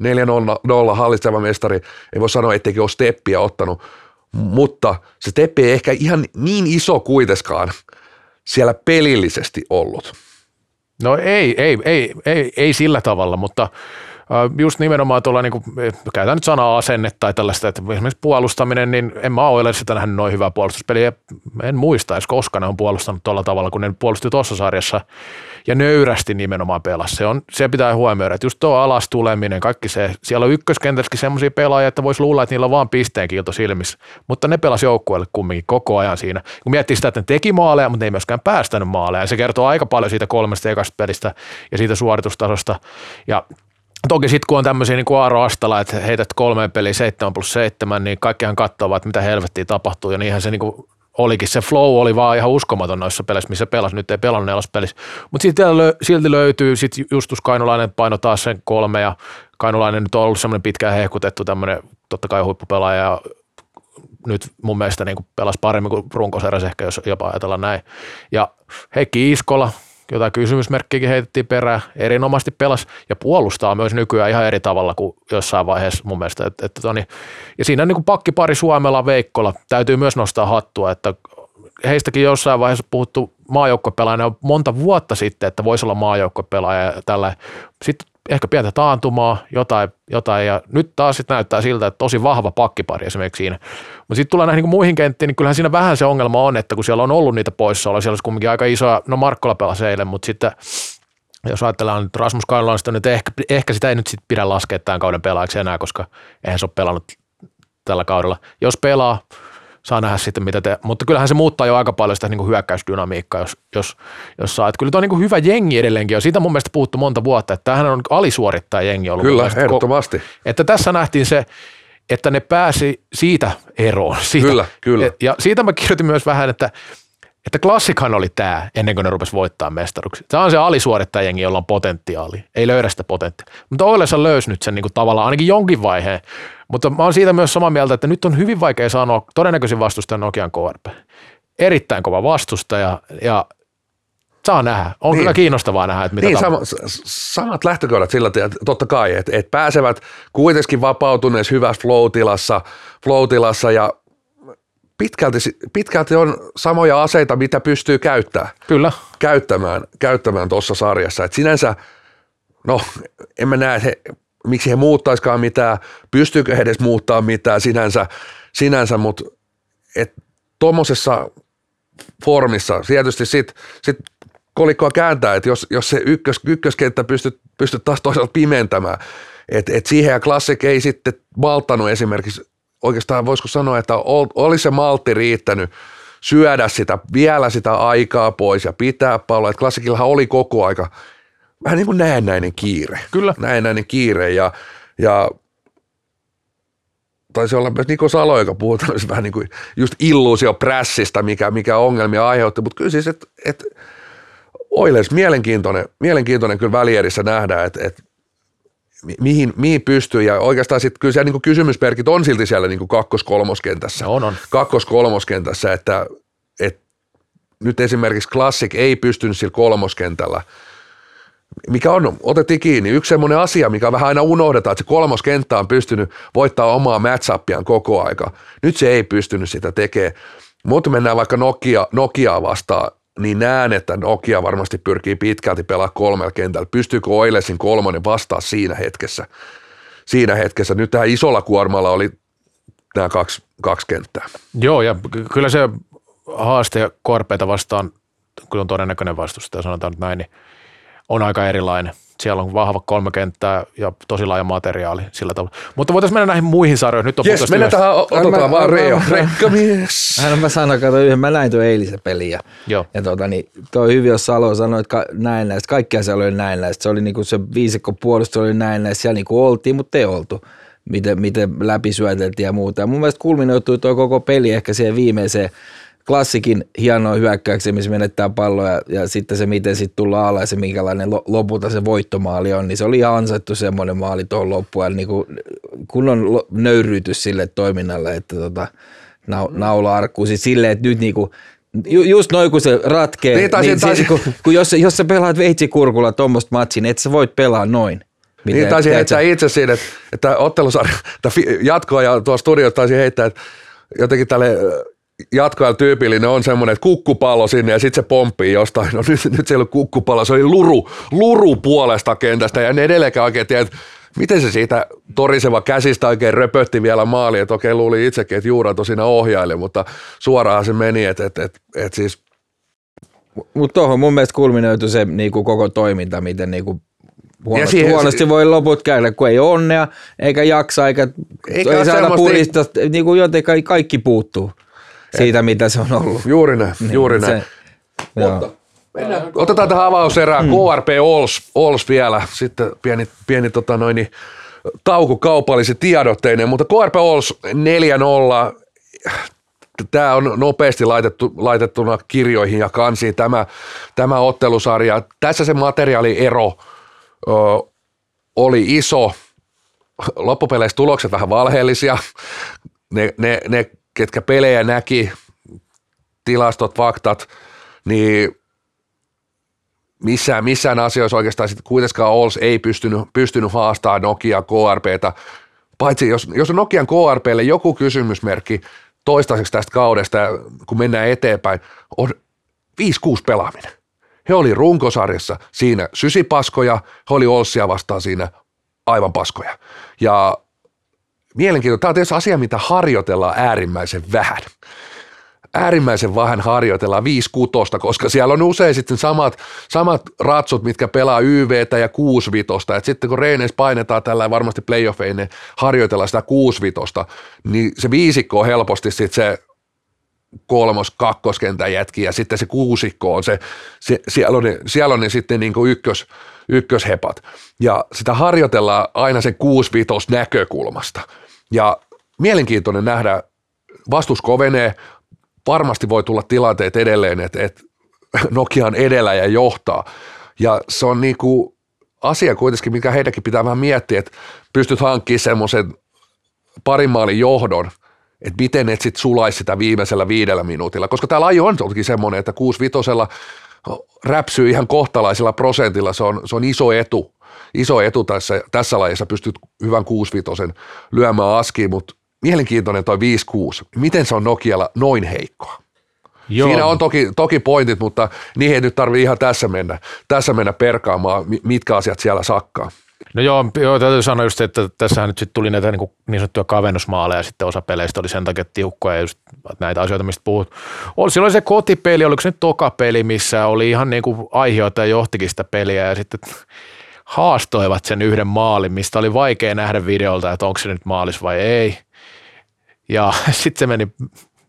4-0 hallitseva mestari. Ei voi sanoa, etteikö ole steppiä ottanut, mutta se steppi ei ehkä ihan niin iso kuitenkaan siellä pelillisesti ollut. No ei, ei, ei, ei, ei sillä tavalla, mutta just nimenomaan tuolla, niin kuin, käytän nyt sanaa asenne tai tällaista, että esimerkiksi puolustaminen, niin en mä ole sitä nähnyt noin hyvää puolustuspeliä. En muista edes koska ne on puolustanut tuolla tavalla, kun ne puolusti tuossa sarjassa ja nöyrästi nimenomaan pelasi. Se, on, se pitää huomioida, että just tuo alas tuleminen, kaikki se, siellä on ykköskentälläkin semmoisia pelaajia, että voisi luulla, että niillä on vaan pisteen kiilto silmissä, mutta ne pelasi joukkueelle kumminkin koko ajan siinä. Kun miettii sitä, että ne teki maaleja, mutta ne ei myöskään päästänyt maaleja, se kertoo aika paljon siitä kolmesta ekasta pelistä ja siitä suoritustasosta. Ja Toki sitten kun on tämmöisiä niin kuin Aaro Astala, että heität kolmeen peliin 7 plus 7, niin kaikkihan katsovat, mitä helvettiä tapahtuu ja niinhän se niin kuin olikin. Se flow oli vaan ihan uskomaton noissa peleissä, missä pelasi. Nyt ei pelannut nelospelissä. Mutta silti, löytyy, sitten Justus Kainulainen paino taas sen kolme ja Kainulainen nyt on ollut semmoinen pitkään hehkutettu tämmöinen totta kai huippupelaaja ja nyt mun mielestä niin pelasi paremmin kuin runkoseräs ehkä, jos jopa ajatellaan näin. Ja Heikki Iskola, jotain kysymysmerkkiäkin heitettiin perään, erinomaisesti pelas ja puolustaa myös nykyään ihan eri tavalla kuin jossain vaiheessa mun mielestä. Et, et, toni, ja siinä niin kuin pakkipari Suomella, Veikkola, täytyy myös nostaa hattua, että heistäkin jossain vaiheessa puhuttu maajoukkuepelaaja on monta vuotta sitten, että voisi olla maajoukkuepelaaja ja tällä. Sitten ehkä pientä taantumaa, jotain, jotain ja nyt taas sitten näyttää siltä, että tosi vahva pakkipari esimerkiksi siinä. Mutta sitten tulee näihin niin muihin kenttiin, niin kyllähän siinä vähän se ongelma on, että kun siellä on ollut niitä poissaoloja, siellä olisi kumminkin aika isoja, no Markkola pelasi eilen, mutta sitten jos ajatellaan nyt Rasmus Kainulaista, nyt ehkä, ehkä sitä ei nyt sitten pidä laskea tämän kauden pelaajaksi enää, koska eihän se ole pelannut tällä kaudella. Jos pelaa, saa nähdä sitten, mitä te, mutta kyllähän se muuttaa jo aika paljon sitä niin kuin hyökkäysdynamiikkaa, jos, jos, jos saa. Että kyllä tuo on niin kuin hyvä jengi edelleenkin, ja siitä on mun mielestä puhuttu monta vuotta, että tämähän on alisuorittaja jengi ollut. Kyllä, ehdottomasti. Että tässä nähtiin se, että ne pääsi siitä eroon. Siitä, kyllä, kyllä. Ja siitä mä kirjoitin myös vähän, että että klassikhan oli tämä ennen kuin ne rupesi voittaa mestaruksi. Tämä on se alisuorittajengi, jolla on potentiaali. Ei löydä sitä potentiaalia. Mutta Oilers löysi nyt sen niin kuin tavallaan ainakin jonkin vaiheen. Mutta mä oon siitä myös samaa mieltä, että nyt on hyvin vaikea sanoa todennäköisin vastustaja Nokian KRP. Erittäin kova vastustaja ja saa nähdä. On niin. kyllä kiinnostavaa nähdä, että mitä niin, sama, samat lähtökohdat sillä, että totta kai, että, että pääsevät kuitenkin vapautuneessa hyvässä flow-tilassa, flow-tilassa ja pitkälti, pitkälti on samoja aseita, mitä pystyy käyttämään. Kyllä. Käyttämään, käyttämään tuossa sarjassa. Et sinänsä, no en mä näe, että he, miksi he muuttaisikaan mitään, pystyykö he edes muuttaa mitään sinänsä, sinänsä mutta tuommoisessa formissa tietysti sitten sit kolikkoa kääntää, että jos, jos se ykkös, ykköskenttä pystyt, pystyt taas toisaalta pimentämään, että et siihen ja Classic ei sitten valtanut esimerkiksi oikeastaan voisiko sanoa, että olisi se maltti riittänyt syödä sitä, vielä sitä aikaa pois ja pitää palloa. Että klassikillahan oli koko aika vähän niin kuin näennäinen kiire. Kyllä. Näennäinen kiire ja, ja taisi olla myös Niko Salo, joka puhui vähän niin kuin just illuusioprässistä, mikä, mikä ongelmia aiheutti, mutta kyllä siis, että et Oilers mielenkiintoinen, mielenkiintoinen kyllä välierissä nähdä, että et mihin, mihin pystyy ja oikeastaan sitten kyllä siellä niin kysymysmerkit on silti siellä niin kakkos-kolmoskentässä. On, on. Kakkos-kolmoskentässä, että, että nyt esimerkiksi Classic ei pystynyt sillä kolmoskentällä mikä on, otettiin kiinni, yksi semmoinen asia, mikä vähän aina unohdetaan, että se kolmoskenttä on pystynyt voittaa omaa matchappiaan koko aika. Nyt se ei pystynyt sitä tekemään, mutta mennään vaikka Nokia, Nokiaa vastaan, niin näen, että Nokia varmasti pyrkii pitkälti pelaa kolmella kentällä. Pystyykö Oilesin kolmonen vastaa siinä hetkessä? Siinä hetkessä. Nyt tähän isolla kuormalla oli nämä kaksi, kaksi kenttää. Joo, ja kyllä se haaste korpeita vastaan, kun on todennäköinen vastustaja, sanotaan nyt näin, niin on aika erilainen. Siellä on vahva kolme kenttää ja tosi laaja materiaali sillä tavalla. Mutta voitaisiin mennä näihin muihin sarjoihin. Nyt on yes, mennään tähän, otetaan vaan Reo, rekkamies. Hän mä sanoin, kato yhden, mä näin tuon eilisen pelin ja, Joo. ja tota, niin, toi hyvin, jos Salo sanoi, että näin näistä, kaikkia se oli näin näistä. Se oli niinku se viisikko puolustus oli näin näistä, siellä niinku oltiin, mutta ei oltu miten, miten läpisyöteltiin ja muuta. Ja mun mielestä kulminoitui tuo koko peli ehkä siihen viimeiseen klassikin hienoa hyökkäyksiä, missä menettää palloa ja, ja sitten se, miten sitten tullaan alas ja minkälainen lopulta se voittomaali on, niin se oli ihan ansaittu semmoinen maali tuohon loppuun. Eli niin kuin, kunnon nöyryytys sille toiminnalle, että tota, naula arkkuu siis silleen, että nyt niin kuin, just noin kun se ratkee, niin, taisin, niin taisin. Kun, kun jos, jos sä pelaat veitsikurkulla tuommoista matsin, et sä voit pelaa noin. Miten, niin taisin heittää itse siinä, että, että ottelusarja, jatkoa ja tuossa studiossa taisin heittää, että jotenkin tälle jatkoajalla tyypillinen on semmoinen, että kukkupallo sinne ja sitten se pomppii jostain. No nyt, nyt se ei ollut kukkupallo, se oli luru, luru puolesta kentästä ja en edelleenkään oikein tiedä, että miten se siitä toriseva käsistä oikein röpötti vielä maali, että okei luuli itsekin, että Juura tosiaan ohjaili, mutta suoraan se meni, että, että, että, että siis mutta tuohon mun mielestä kulminoitu se niinku koko toiminta, miten niinku huonosti, siihen, huonosti voi loput käydä, kun ei onnea, eikä jaksa, eikä, eikä ei saada purista, niin kuin jotenkin kaikki puuttuu siitä, Et, mitä se on ollut. Juuri näin, niin, juuri näin. Se, Mutta mennään, otetaan tähän avauserään. Mm. KRP Ols, Ols vielä, sitten pieni, pieni tota noin, niin, tauko kaupallisi tiedotteinen, mutta KRP Ols 4-0, tämä on nopeasti laitettu, laitettuna kirjoihin ja kansiin tämä, tämä ottelusarja. Tässä se materiaaliero ö, oli iso, loppupeleissä tulokset vähän valheellisia, ne, ne, ne ketkä pelejä näki, tilastot, faktat, niin missään, missään asioissa oikeastaan sitten kuitenkaan Ols ei pystynyt, pystynyt haastamaan Nokia KRPtä, paitsi jos, jos on Nokian KRPlle joku kysymysmerkki toistaiseksi tästä kaudesta, kun mennään eteenpäin, on 5-6 pelaaminen. He oli runkosarjassa siinä sysipaskoja, he oli Olssia vastaan siinä aivan paskoja. Ja mielenkiintoista. Tämä on tietysti asia, mitä harjoitellaan äärimmäisen vähän. Äärimmäisen vähän harjoitellaan 5 kutosta, koska siellä on usein sitten samat, samat ratsut, mitkä pelaa YVtä ja 6 vitosta. Et sitten kun Reineis painetaan tällä varmasti playoffeinen harjoitella sitä 6 vitosta, niin se viisikko on helposti sitten se kolmos, kakkoskentän jätkiä ja sitten se kuusikko on se, se siellä on ne, siellä on ne sitten niin kuin ykkös, ykköshepat. Ja sitä harjoitellaan aina sen 6 näkökulmasta. Ja mielenkiintoinen nähdä, vastus kovenee, varmasti voi tulla tilanteet edelleen, että, että Nokia on edellä ja johtaa. Ja se on niin kuin asia kuitenkin, mikä heidänkin pitää vähän miettiä, että pystyt hankkimaan semmoisen parin maalin johdon, että miten et sitten sulaisi sitä viimeisellä viidellä minuutilla, koska tämä laji on toki semmoinen, että 6 vitosella räpsyy ihan kohtalaisella prosentilla, se on, se on iso etu, iso etu tässä, tässä lajissa, pystyt hyvän 6 vitosen lyömään askiin, mutta mielenkiintoinen toi 5-6, miten se on Nokialla noin heikkoa? Joo. Siinä on toki, toki pointit, mutta niihin ei nyt tarvitse ihan tässä mennä, tässä mennä perkaamaan, mitkä asiat siellä sakkaa. No joo, joo täytyy sanoa just, että tässähän nyt sitten tuli näitä niin, niin sanottuja kavennusmaaleja ja sitten osa peleistä oli sen takia tiukkoja ja just näitä asioita, mistä puhut. Oli, silloin se kotipeli, oliko se nyt toka peli, missä oli ihan niin kuin aiheutta ja johtikin sitä peliä ja sitten haastoivat sen yhden maalin, mistä oli vaikea nähdä videolta, että onko se nyt maalis vai ei. Ja sitten se meni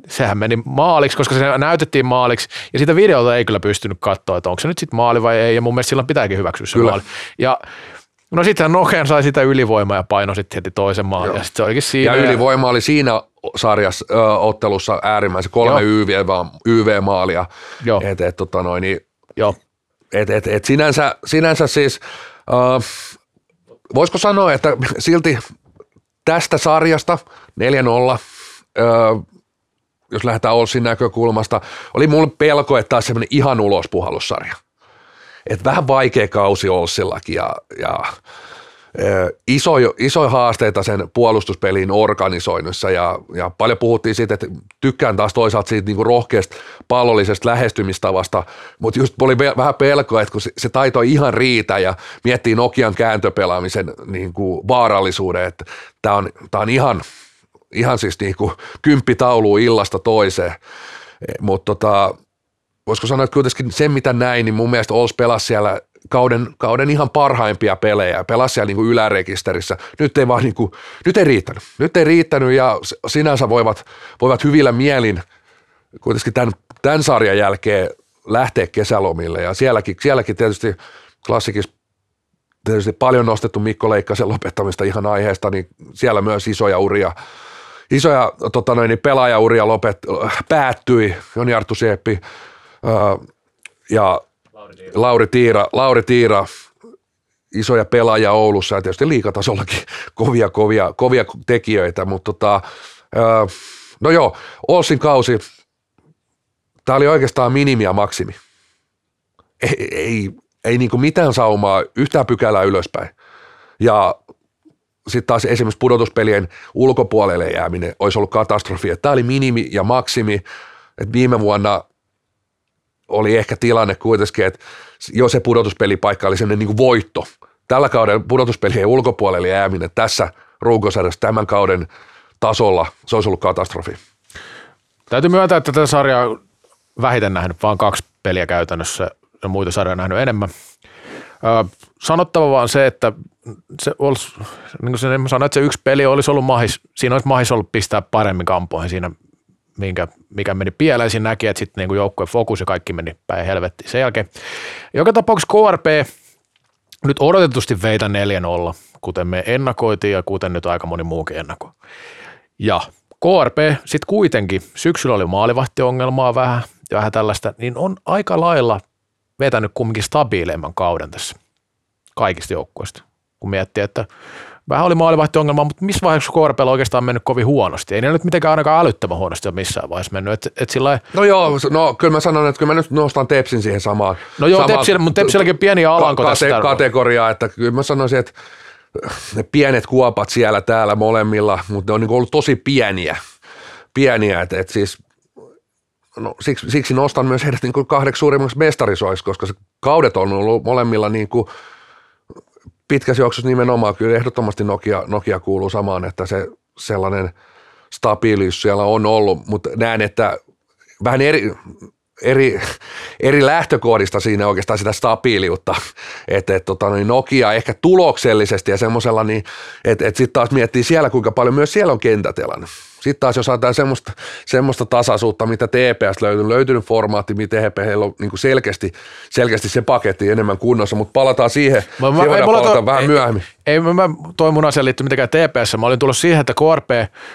sehän meni maaliksi, koska se näytettiin maaliksi, ja sitä videolta ei kyllä pystynyt katsoa, että onko se nyt sitten maali vai ei, ja mun mielestä silloin pitääkin hyväksyä se kyllä. maali. Ja No sittenhän Nokian sai sitä ylivoimaa ja paino sitten heti toisen maalin. Ja, sit se olikin siinä. Ja ylivoima oli siinä sarjassa ö, ottelussa äärimmäisen kolme YV, YV-maalia. Joo. Et, et, tota noin, niin, Joo. Et, et, et sinänsä, sinänsä siis, äh, voisiko sanoa, että silti tästä sarjasta 4-0, äh, jos lähdetään Olsin näkökulmasta, oli mulle pelko, että taas semmoinen ihan ulospuhallussarja. Et vähän vaikea kausi Olssillakin ja, ja iso, iso haasteita sen puolustuspelin organisoinnissa ja, ja paljon puhuttiin siitä, että tykkään taas toisaalta siitä niin rohkeasta pallollisesta lähestymistavasta, mutta just oli vähän pelkoa, että kun se, se taito ihan riitä ja miettii Nokian kääntöpelaamisen niin kuin vaarallisuuden, että tämä on, on ihan, ihan siis niin kuin kymppitaulu illasta toiseen, mutta tota, voisiko sanoa, että kuitenkin sen mitä näin, niin mun mielestä Ols pelasi siellä kauden, kauden ihan parhaimpia pelejä, pelasi siellä niin kuin ylärekisterissä. Nyt ei vaan niin kuin, nyt ei riittänyt. Nyt ei riittänyt ja sinänsä voivat, voivat hyvillä mielin kuitenkin tämän, tämän sarjan jälkeen lähteä kesälomille ja sielläkin, sielläkin tietysti klassikissa tietysti paljon nostettu Mikko Leikkasen lopettamista ihan aiheesta, niin siellä myös isoja uria, isoja tota noin, niin pelaajauria lopet, päättyi, Joni Arttu Sieppi, ja Lauri Tiira, Lauri Tiira, isoja pelaajia Oulussa ja tietysti liikatasollakin kovia, kovia, kovia tekijöitä, mutta tota, no joo, Olsin kausi, tämä oli oikeastaan minimi ja maksimi. Ei, ei, ei niin mitään saumaa, yhtään pykälää ylöspäin. Ja sitten taas esimerkiksi pudotuspelien ulkopuolelle jääminen olisi ollut katastrofi. Tämä oli minimi ja maksimi. Et viime vuonna oli ehkä tilanne kuitenkin, että jo se pudotuspelipaikka oli sellainen niin voitto. Tällä kauden pudotuspelien ulkopuolelle jääminen tässä runkosarjassa tämän kauden tasolla, se olisi ollut katastrofi. Täytyy myöntää, että tätä sarjaa vähiten nähnyt, vaan kaksi peliä käytännössä ja muita sarjoja nähnyt enemmän. sanottava vaan se, että se olisi, niin kuin sanoin, että se yksi peli olisi ollut mahis, siinä olisi mahis ollut pistää paremmin kampoihin siinä minkä, mikä meni pieleen. Siinä näki, että sitten niin joukkueen fokus ja kaikki meni päin helvettiin sen jälkeen. Joka tapauksessa KRP nyt odotetusti veitä 4-0, kuten me ennakoitiin ja kuten nyt aika moni muukin ennakoi. Ja KRP sitten kuitenkin, syksyllä oli maalivahtiongelmaa vähän vähän tällaista, niin on aika lailla vetänyt kumminkin stabiileimman kauden tässä kaikista joukkueista. Kun miettii, että vähän oli maalivahtiongelma, mutta missä vaiheessa KRP on oikeastaan mennyt kovin huonosti? Ei ne nyt mitenkään ainakaan älyttömän huonosti ole missään vaiheessa mennyt. Et, et sillä no joo, no kyllä mä sanon, että kyllä mä nyt nostan Tepsin siihen samaan. No joo, samaan, Tepsillä, mutta Tepsilläkin pieni alanko kate, tässä kategoriaa, että kyllä mä sanoisin, että ne pienet kuopat siellä täällä molemmilla, mutta ne on niin ollut tosi pieniä, pieniä että, että siis no, siksi, siksi nostan myös heidät niin kahdeksi suurimmaksi mestarisoiksi, koska se kaudet on ollut molemmilla niin kuin – pitkässä juoksussa nimenomaan kyllä ehdottomasti Nokia, Nokia kuuluu samaan, että se sellainen stabiilius siellä on ollut, mutta näen, että vähän eri, eri, eri lähtökohdista siinä oikeastaan sitä stabiiliutta, että et, tota, niin Nokia ehkä tuloksellisesti ja semmoisella, niin, että et sitten taas miettii siellä, kuinka paljon myös siellä on kentätelän. Sitten taas jos ajatellaan semmoista, semmoista tasaisuutta, mitä TPS löytyy, löytynyt formaatti, miten he, heillä on niin kuin selkeästi, selkeästi se paketti enemmän kunnossa, mutta palataan siihen, Mä- mä- siihen ei palata to- vähän ei- myöhemmin. Ei mä, mä toi mun asia liittyy mitenkään TPS. Mä olin tullut siihen, että KRP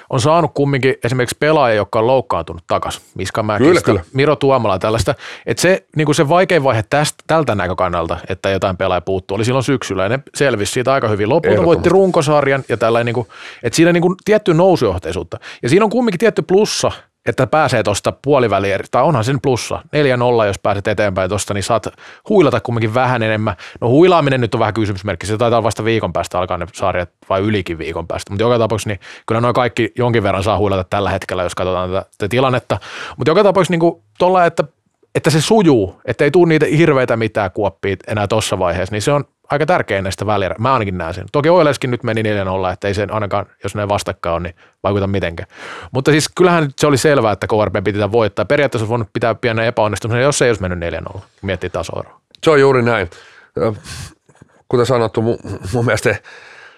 on saanut kumminkin esimerkiksi pelaaja, joka on loukkaantunut takas. Miska Kyllä, Mäkistä, kyllä. Miro Tuomala tällaista. Että se, niin se vaikein vaihe tästä, tältä näkökannalta, että jotain pelaaja puuttuu, oli silloin syksyllä ja ne selvisi siitä aika hyvin. Lopulta voitti runkosarjan ja tällainen, niin kuin, että siinä niin kuin tietty nousujohteisuutta. Ja siinä on kumminkin tietty plussa, että pääsee tuosta puoliväliä, tai onhan sen plussa, 4-0, jos pääset eteenpäin tuosta, niin saat huilata kumminkin vähän enemmän. No huilaaminen nyt on vähän kysymysmerkki, se taitaa vasta viikon päästä alkaa ne sarjat, vai ylikin viikon päästä, mutta joka tapauksessa niin kyllä noin kaikki jonkin verran saa huilata tällä hetkellä, jos katsotaan tätä, tätä tilannetta, mutta joka tapauksessa niin kuin tolla, että että se sujuu, että ei tule niitä hirveitä mitään kuoppia enää tuossa vaiheessa, niin se on aika tärkeä näistä välierä. Mä ainakin näen sen. Toki Oileskin nyt meni 4-0, että ei sen ainakaan, jos ne vastakkain on, niin vaikuta mitenkään. Mutta siis kyllähän se oli selvää, että KRP piti tämän voittaa. Periaatteessa olisi voinut pitää pienen epäonnistumisen, jos se ei olisi mennyt 4-0, kun miettii tasoeroa. Se on juuri näin. Kuten sanottu, mun, mun mielestä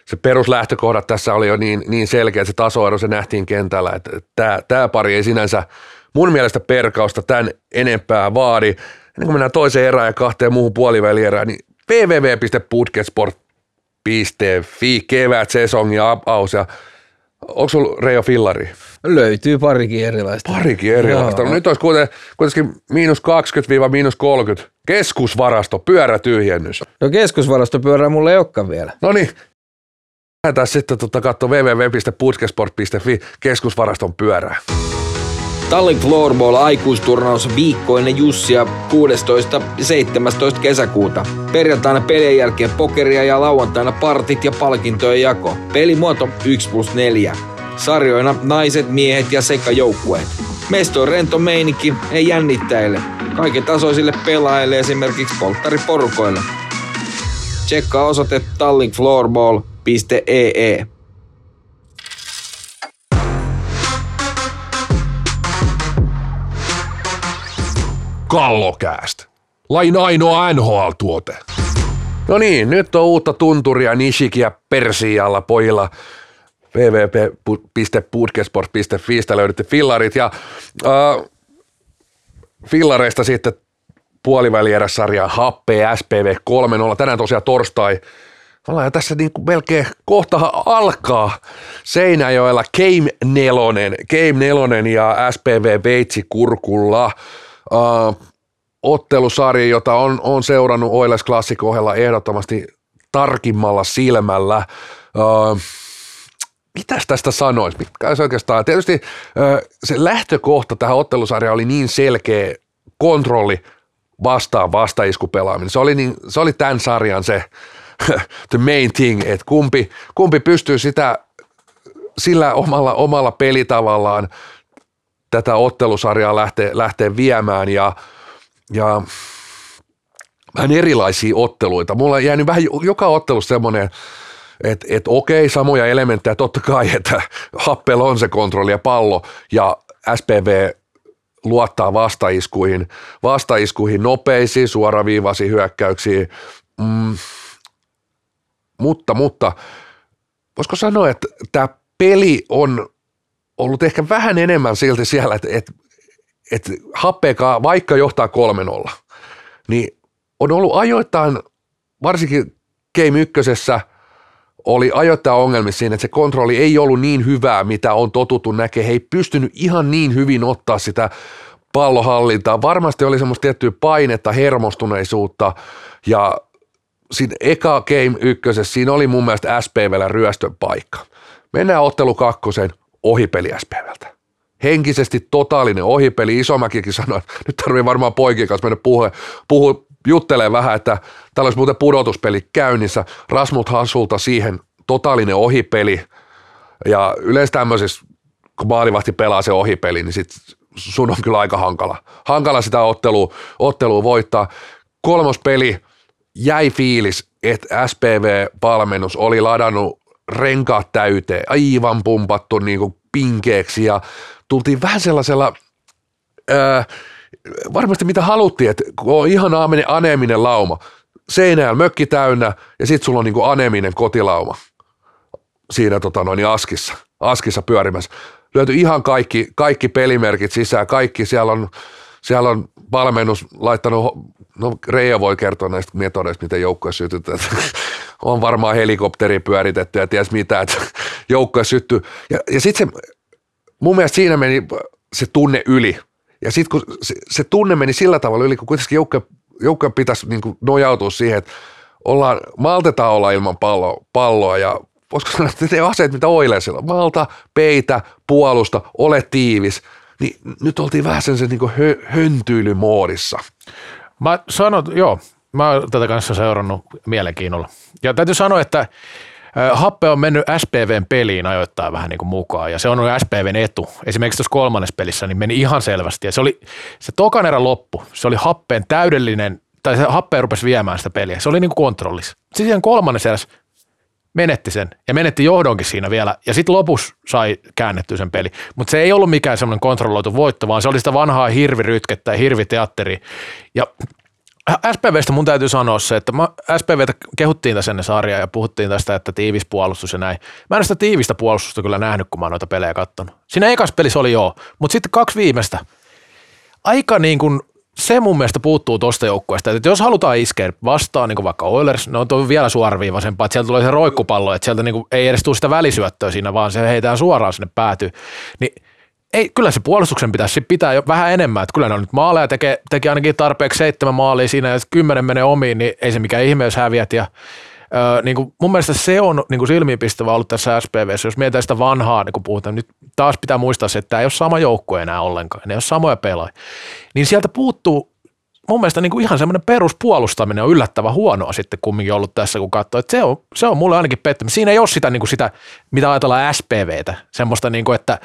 se, peruslähtökohdat tässä oli jo niin, niin selkeä, että se tasoero se nähtiin kentällä, että tämä pari ei sinänsä mun mielestä perkausta tämän enempää vaadi. Ennen kuin mennään toiseen erään ja kahteen muuhun puolivälierään, niin www.budgetsport.fi kevät, sesongi, avaus ja onko sulla Reijo Fillari? Löytyy parikin erilaista. Parikin erilaista. Joo. No nyt olisi kuitenkin, kuitenkin miinus 20-miinus 30 keskusvarasto, pyörätyhjennys. No keskusvarastopyörää mulla ei olekaan vielä. No niin, lähdetään sitten tota katsoa www.putkesport.fi keskusvaraston pyörää. Tallin Floorball aikuisturnaus viikkoinen Jussia 16. ja 17. kesäkuuta. Perjantaina pelien jälkeen pokeria ja lauantaina partit ja palkintojen jako. Pelimuoto 1 plus 4. Sarjoina naiset, miehet ja sekajoukkueet. Mesto on rento meininki, ei jännittäjille. Kaiken tasoisille pelaajille esimerkiksi polttariporukoille. Tsekkaa osoite tallinkfloorball.ee. Kallokääst. Lain ainoa NHL-tuote. No niin, nyt on uutta tunturia Nishikiä Persialla pojilla www.putkesport.fi löydätte fillarit ja äh, fillareista sitten puolivälieräsarja Happe SPV 3.0. Tänään tosiaan torstai. Ollaan tässä niin kuin melkein kohta alkaa Seinäjoella Game 4, Game 4 ja SPV Veitsi Kurkulla. Uh, ottelusarja, jota on, on seurannut Oilers Classic ohella ehdottomasti tarkimmalla silmällä. Uh, mitäs tästä sanoisi? Mitkä se oikeastaan? Tietysti uh, se lähtökohta tähän ottelusarjaan oli niin selkeä kontrolli vastaan vastaiskupelaaminen. Se oli, niin, se oli tämän sarjan se the main thing, että kumpi, kumpi pystyy sitä sillä omalla, omalla pelitavallaan tätä ottelusarjaa lähtee, lähtee viemään ja, ja vähän erilaisia otteluita. Mulla on jäänyt vähän joka ottelussa semmoinen, että et okei, samoja elementtejä totta kai, että Happel on se kontrolli ja pallo ja SPV luottaa vastaiskuihin, vastaiskuihin nopeisiin, suoraviivaisiin hyökkäyksiin, mm, mutta, mutta voisiko sanoa, että tämä peli on ollut ehkä vähän enemmän silti siellä, että, että, että happeekaa, vaikka johtaa 3-0, niin on ollut ajoittain, varsinkin Game ykkösessä, oli ajoittain ongelmissa siinä, että se kontrolli ei ollut niin hyvää, mitä on totuttu näkee. He ei pystynyt ihan niin hyvin ottaa sitä pallohallintaa. Varmasti oli semmoista tiettyä painetta, hermostuneisuutta ja siinä eka Game ykkösessä siinä oli mun mielestä SPVllä ryöstön paikka. Mennään ottelu kakkosen, ohipeli SPVltä. Henkisesti totaalinen ohipeli. Isomäkikin sanoi, että nyt tarvii varmaan poikien kanssa mennä puhua, puhu, juttelee vähän, että täällä olisi muuten pudotuspeli käynnissä. Rasmut Hassulta siihen totaalinen ohipeli. Ja yleensä tämmöisessä, kun maalivahti pelaa se ohipeli, niin sit sun on kyllä aika hankala. Hankala sitä ottelua, ottelua voittaa. Kolmos peli jäi fiilis, että SPV-valmennus oli ladannut renkaat täyteen, aivan pumpattu niin kuin pinkeeksi ja tultiin vähän sellaisella, ää, varmasti mitä haluttiin, että kun on ihan aneeminen lauma, seinäjällä mökki täynnä ja sitten sulla on niin kuin aneeminen kotilauma siinä tota noin, askissa, askissa pyörimässä. lyöty ihan kaikki, kaikki pelimerkit sisään, kaikki siellä on, siellä on valmennus laittanut, no Reija voi kertoa näistä metodeista, miten joukkue sytytään. On varmaan helikopteri pyöritetty ja ties mitä, että joukkue syttyy. Ja, ja sitten se, mun mielestä siinä meni se tunne yli. Ja sitten kun se, se, tunne meni sillä tavalla yli, kun kuitenkin joukkue pitäisi niin kuin nojautua siihen, että ollaan, maltetaan olla ilman palloa, palloa ja voisiko sanoa, että te aseet, mitä Oilersilla, malta, peitä, puolusta, ole tiivis, niin nyt oltiin vähän sen, sen niin hö, höntyilymoodissa. Mä sanon, joo, mä oon tätä kanssa seurannut mielenkiinnolla. Ja täytyy sanoa, että Happe on mennyt SPVn peliin ajoittaa vähän niin kuin mukaan ja se on ollut SPVn etu. Esimerkiksi tuossa kolmannessa pelissä niin meni ihan selvästi ja se oli se tokan erä loppu. Se oli Happeen täydellinen, tai se Happe rupesi viemään sitä peliä. Se oli niin kuin kontrollissa. Sitten kolmannessa erässä menetti sen ja menetti johdonkin siinä vielä ja sitten lopussa sai käännettyä sen peli. Mutta se ei ollut mikään semmoinen kontrolloitu voitto, vaan se oli sitä vanhaa hirvirytkettä ja hirviteatteri. Ja SPVstä mun täytyy sanoa se, että mä, SPVtä kehuttiin tässä ennen sarjaa ja puhuttiin tästä, että tiivis puolustus ja näin. Mä en sitä tiivistä puolustusta kyllä nähnyt, kun mä oon noita pelejä katsonut. Siinä ekas pelissä oli joo, mutta sitten kaksi viimeistä. Aika niin kuin se mun mielestä puuttuu tuosta joukkueesta, että jos halutaan iskeä vastaan niin kuin vaikka Oilers, ne on vielä suoraviivaisempaa, että sieltä tulee se roikkupallo, että sieltä niin kuin ei edes tule sitä välisyöttöä siinä, vaan se heitään suoraan sinne päätyy. Niin ei, kyllä se puolustuksen pitäisi pitää jo vähän enemmän, että kyllä ne on nyt maaleja, tekee, teki ainakin tarpeeksi seitsemän maalia siinä ja kymmenen menee omiin, niin ei se mikään ihme, jos häviät ja Öö, niin kuin mun mielestä se on niin kuin silmiinpistävä ollut tässä SPVssä, jos mietitään sitä vanhaa, niin kuin puhutaan, nyt taas pitää muistaa se, että tämä ei ole sama joukkue enää ollenkaan, ne ei ole samoja pelaajia, niin sieltä puuttuu mun mielestä niin kuin ihan semmoinen peruspuolustaminen on yllättävän huonoa sitten kumminkin ollut tässä, kun katsoo, että se on, se on mulle ainakin pettymys. Siinä ei ole sitä, niin kuin sitä mitä ajatellaan SPVtä, semmoista, niin kuin, että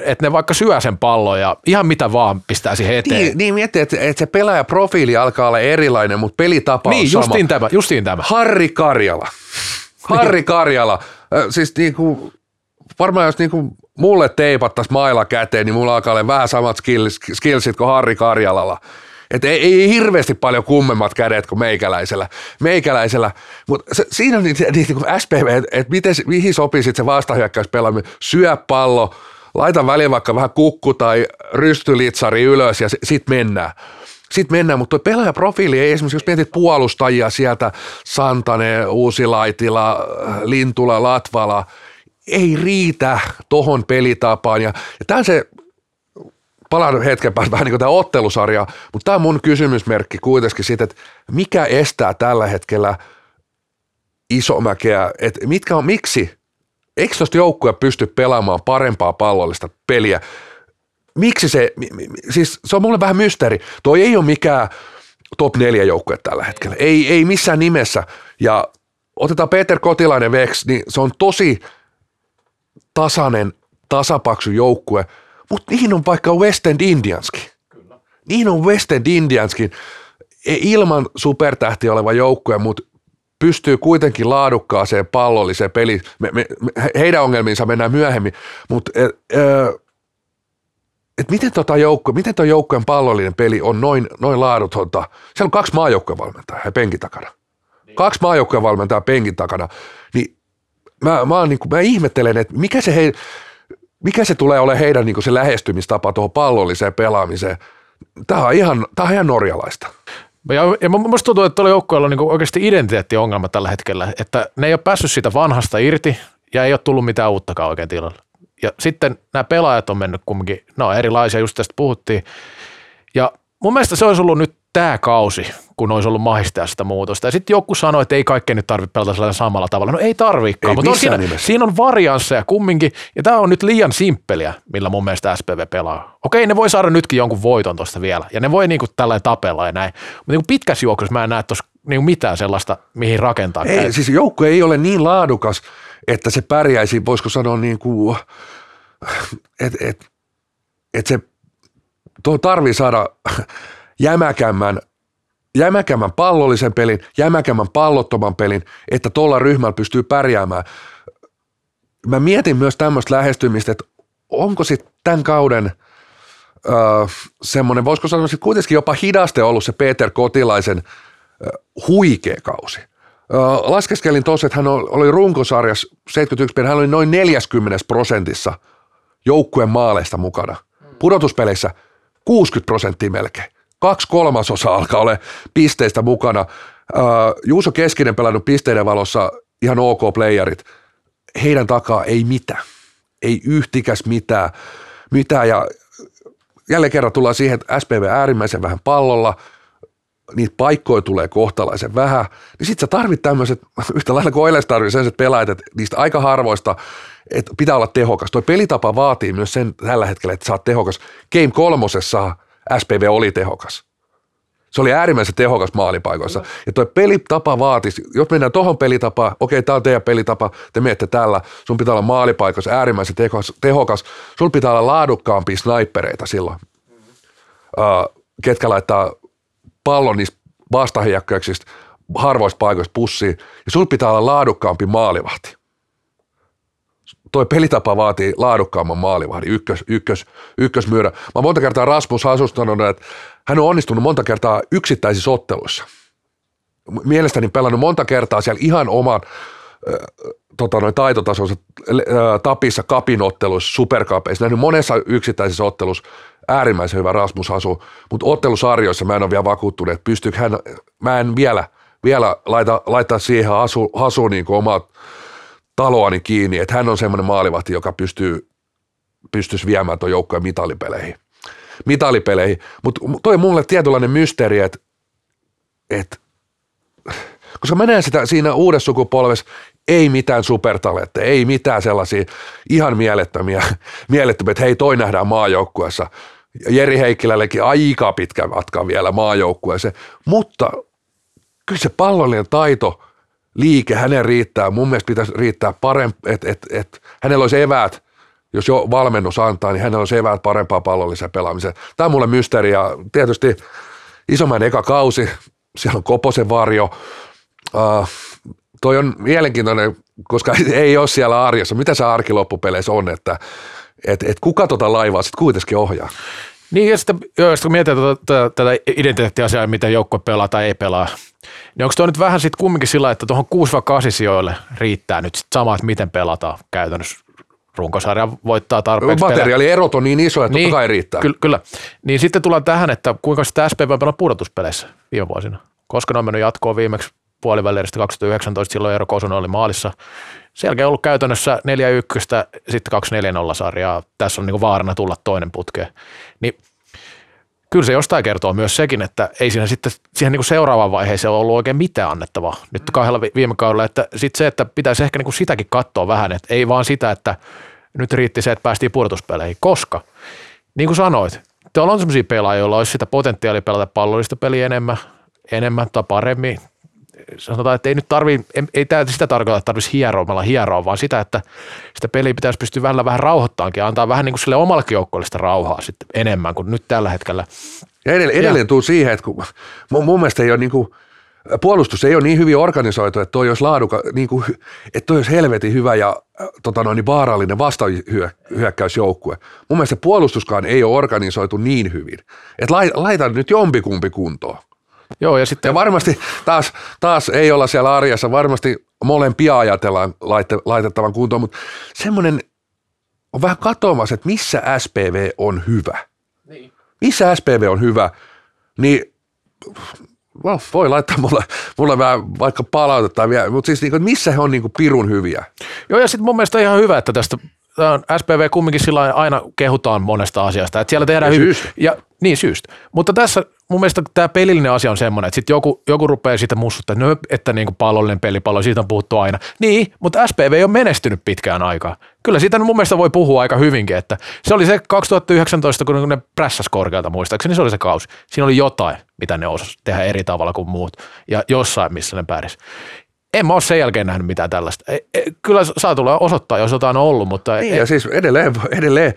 että ne vaikka syö sen pallon ja ihan mitä vaan pistää siihen eteen. Niin, niin miettii, että, että se pelaajaprofiili alkaa olla erilainen, mutta pelitapa niin, on sama. Justiin tämä, justiin tämä. Harri Karjala. Harri Karjala. Siis niin kuin, varmaan jos niin kuin mulle teipattaisiin mailla käteen, niin mulla alkaa olla vähän samat skills, skillsit kuin Harri Karjalalla. Että ei, ei, hirveästi paljon kummemmat kädet kuin meikäläisellä. meikäläisellä. Mutta siinä on niin, niin, niin SPV, että et miten, mihin sopii sitten se vastahyökkäyspelaaminen. Syö pallo, laita väliin vaikka vähän kukku tai rystylitsari ylös ja sitten mennään. Sitten mennään, mutta pelaajaprofiili ei esimerkiksi, jos mietit puolustajia sieltä, Santane, Uusilaitila, Lintula, Latvala, ei riitä tohon pelitapaan. Ja, ja tämä se, palaan hetken päästä vähän niin kuin tämä ottelusarja, mutta tämä on mun kysymysmerkki kuitenkin siitä, että mikä estää tällä hetkellä isomäkeä, että mitkä on, miksi eikö tuosta joukkue pysty pelaamaan parempaa pallollista peliä? Miksi se, siis se on mulle vähän mysteeri. Toi ei ole mikään top 4 joukkue tällä hetkellä. Ei, ei missään nimessä. Ja otetaan Peter Kotilainen veks, niin se on tosi tasainen, tasapaksu joukkue, mutta niihin on vaikka West End Indianskin. Kyllä. Niihin on West End Indianskin ilman supertähtiä oleva joukkue, mutta pystyy kuitenkin laadukkaaseen pallolliseen peliin. Me, me, me, heidän ongelmiinsa mennään myöhemmin, mutta et, et miten, tota joukko, miten tuo joukkueen pallollinen peli on noin, noin laadutonta? Siellä on kaksi maajoukkuevalmentajaa ja penkin takana. Niin. Kaksi maajoukkuevalmentajaa penkin takana. Niin mä, mä, niin kuin, mä ihmettelen, että mikä se, hei, mikä se tulee olemaan heidän niin kuin se lähestymistapa tuohon pallolliseen pelaamiseen. Tämä on ihan, tämä on ihan norjalaista. Ja, ja musta tuntuu, että tuolla joukkueella on niin oikeasti identiteettiongelma tällä hetkellä, että ne ei ole päässyt siitä vanhasta irti ja ei ole tullut mitään uuttakaan oikein tilalle. Ja sitten nämä pelaajat on mennyt kumminkin, no erilaisia, just tästä puhuttiin. Ja mun mielestä se olisi ollut nyt tämä kausi, kun olisi ollut mahista sitä muutosta. Ja sitten joku sanoi, että ei kaikkea nyt tarvitse pelata samalla tavalla. No ei tarvikaan, mutta on siinä, siinä on variansseja kumminkin. Ja tämä on nyt liian simppeliä, millä mun mielestä SPV pelaa. Okei, ne voi saada nytkin jonkun voiton tuosta vielä. Ja ne voi niinku tällä tapella ja näin. Mutta niinku pitkässä juoksussa mä en näe tuossa niinku mitään sellaista, mihin rakentaa. Ei, siis joukko ei ole niin laadukas, että se pärjäisi, voisiko sanoa niin kuin, että et, et se tuo tarvii saada jämäkämmän, jämäkämmän pallollisen pelin, jämäkämmän pallottoman pelin, että tuolla ryhmällä pystyy pärjäämään. Mä mietin myös tämmöistä lähestymistä, että onko sitten tämän kauden öö, semmoinen, voisiko sanoa että kuitenkin jopa hidaste ollut se Peter Kotilaisen öö, huikea kausi. Öö, laskeskelin tuossa, että hän oli runkosarjassa 71 hän oli noin 40 prosentissa joukkueen maaleista mukana. Pudotuspeleissä 60 prosenttia melkein. Kaksi kolmasosa alkaa olla pisteistä mukana. Uh, Juuso Keskinen pelannut pisteiden valossa ihan ok playerit. Heidän takaa ei mitään. Ei yhtikäs mitään. mitään. Ja jälleen kerran tullaan siihen, että SPV äärimmäisen vähän pallolla, niitä paikkoja tulee kohtalaisen vähän, niin sit sä tarvit tämmöiset, yhtä lailla kuin Oilers tarvitsee sellaiset pelaajat, että niistä aika harvoista, että pitää olla tehokas. Toi pelitapa vaatii myös sen tällä hetkellä, että sä oot tehokas. Game kolmosessa SPV oli tehokas. Se oli äärimmäisen tehokas maalipaikoissa. Mm. Ja tuo pelitapa vaatisi, jos mennään tuohon pelitapaan, okei, tämä on teidän pelitapa, te menette tällä, sun pitää olla maalipaikoissa äärimmäisen tehokas, tehokas sun pitää olla laadukkaampia snipereita silloin, mm. uh, ketkä laittaa pallon niistä vastahyökkäyksistä harvoista paikoista pussiin, ja sun pitää olla laadukkaampi maalivahti. Toi pelitapa vaatii laadukkaamman maalivahdin, ykkös, ykkös, ykkösmyyrä. Mä monta kertaa Rasmus Hasusta että hän on onnistunut monta kertaa yksittäisissä otteluissa. Mielestäni pelannut monta kertaa siellä ihan oman äh, tota, noin taitotasonsa äh, tapissa kapinotteluissa, superkapeissa, nähnyt monessa yksittäisessä ottelussa äärimmäisen hyvä Rasmus Hasu, mutta ottelusarjoissa mä en ole vielä vakuuttunut, että pystyykö hän, mä en vielä, vielä laita, laittaa siihen Hasu, Hasu niin omaa taloani kiinni, että hän on semmoinen maalivahti, joka pystyy, pystyisi viemään tuon joukkojen mitalipeleihin mitalipeleihin. Mutta toi mulle tietynlainen mysteeri, että et, koska mä näen sitä siinä uudessa sukupolvessa, ei mitään supertalentteja, ei mitään sellaisia ihan mielettömiä, mielettömiä, että hei toi nähdään maajoukkueessa. Jeri Heikkilällekin aika pitkä matka vielä maajoukkueeseen, mutta kyllä se pallollinen taito, liike, hänen riittää, mun mielestä pitäisi riittää parempi, että et, et, hänellä olisi eväät jos jo valmennus antaa, niin hänellä se eväät parempaa pallollisen pelaamiseen. Tämä on mulle mysteeri ja tietysti isomman eka kausi, siellä on Koposen varjo. Uh, toi on mielenkiintoinen, koska ei ole siellä arjessa. Mitä se arki loppupeleissä on, että et, et kuka tota laivaa sitten kuitenkin ohjaa? Niin, ja sitten, joo, sitten kun mietitään tätä, tätä, tätä identiteettiasiaa, miten joukkue pelaa tai ei pelaa, niin onko tuo nyt vähän sitten kumminkin sillä, että tuohon 6-8 sijoille riittää nyt sit sama, että miten pelataan käytännössä runkosarja voittaa tarpeeksi. Materiaalierot on niin iso, että niin, totta kai riittää. Ky- kyllä. Niin sitten tullaan tähän, että kuinka sitä SPV on pelannut pudotuspeleissä viime vuosina. Koska ne on mennyt jatkoon viimeksi puolivälieristä 2019, silloin Eero Kosonen oli maalissa. Sen jälkeen on ollut käytännössä 4-1, sitten 2-4-0 sarjaa. Tässä on niin vaarana tulla toinen putke. Niin kyllä se jostain kertoo myös sekin, että ei siinä sitten siihen niin seuraavaan vaiheeseen ole ollut oikein mitään annettavaa nyt kahdella viime kaudella. Että sitten se, että pitäisi ehkä niin sitäkin katsoa vähän, että ei vaan sitä, että nyt riitti se, että päästiin pudotuspeleihin, koska niin kuin sanoit, tuolla on sellaisia pelaajia, joilla olisi sitä potentiaalia pelata pallollista peliä enemmän, enemmän tai paremmin. Sanotaan, että ei nyt tarvi, ei, ei tämä sitä tarkoita, että tarvitsisi hieromalla hieroa, vaan sitä, että sitä peliä pitäisi pystyä välillä vähän rauhoittaankin ja antaa vähän niin kuin sille omallekin joukkoille sitä rauhaa sitten enemmän kuin nyt tällä hetkellä. Ja edelleen, edelleen tuu siihen, että kun, mun, mun mielestä ei ole niin kuin – puolustus ei ole niin hyvin organisoitu, että toi olisi laaduka, niin kuin, että toi olisi helvetin hyvä ja äh, tota noin, niin vaarallinen vastahyökkäysjoukkue. Mun mielestä puolustuskaan ei ole organisoitu niin hyvin. Että laita nyt jompikumpi kuntoon. Joo, ja, sitten... ja varmasti taas, taas ei olla siellä arjessa, varmasti molempia ajatellaan laite, laitettavan kuntoon, mutta semmoinen on vähän katoamassa, että missä SPV on hyvä. Niin. Missä SPV on hyvä, niin well, voi laittaa mulle, mulle vähän vaikka palautetta mutta siis niin, missä he on niin kuin pirun hyviä? Joo, ja sitten mun mielestä ihan hyvä, että tästä SPV kumminkin sillä aina kehutaan monesta asiasta, että siellä tehdään ja hyvin. Syystä. Ja, niin syystä. Mutta tässä mun mielestä tämä pelillinen asia on semmoinen, että sitten joku, joku rupeaa siitä mussuttaa, että, että niin kuin pallollinen pelipallo, siitä on puhuttu aina. Niin, mutta SPV ei ole menestynyt pitkään aikaa. Kyllä siitä mun mielestä voi puhua aika hyvinkin, että se oli se 2019, kun ne prässäs korkealta muistaakseni, se oli se kausi. Siinä oli jotain, mitä ne osasivat tehdä eri tavalla kuin muut ja jossain, missä ne pärjäs en mä ole sen jälkeen nähnyt mitään tällaista. Kyllä saa tulla osoittaa, jos jotain on ollut, mutta... Niin, ei. ja siis edelleen, edelleen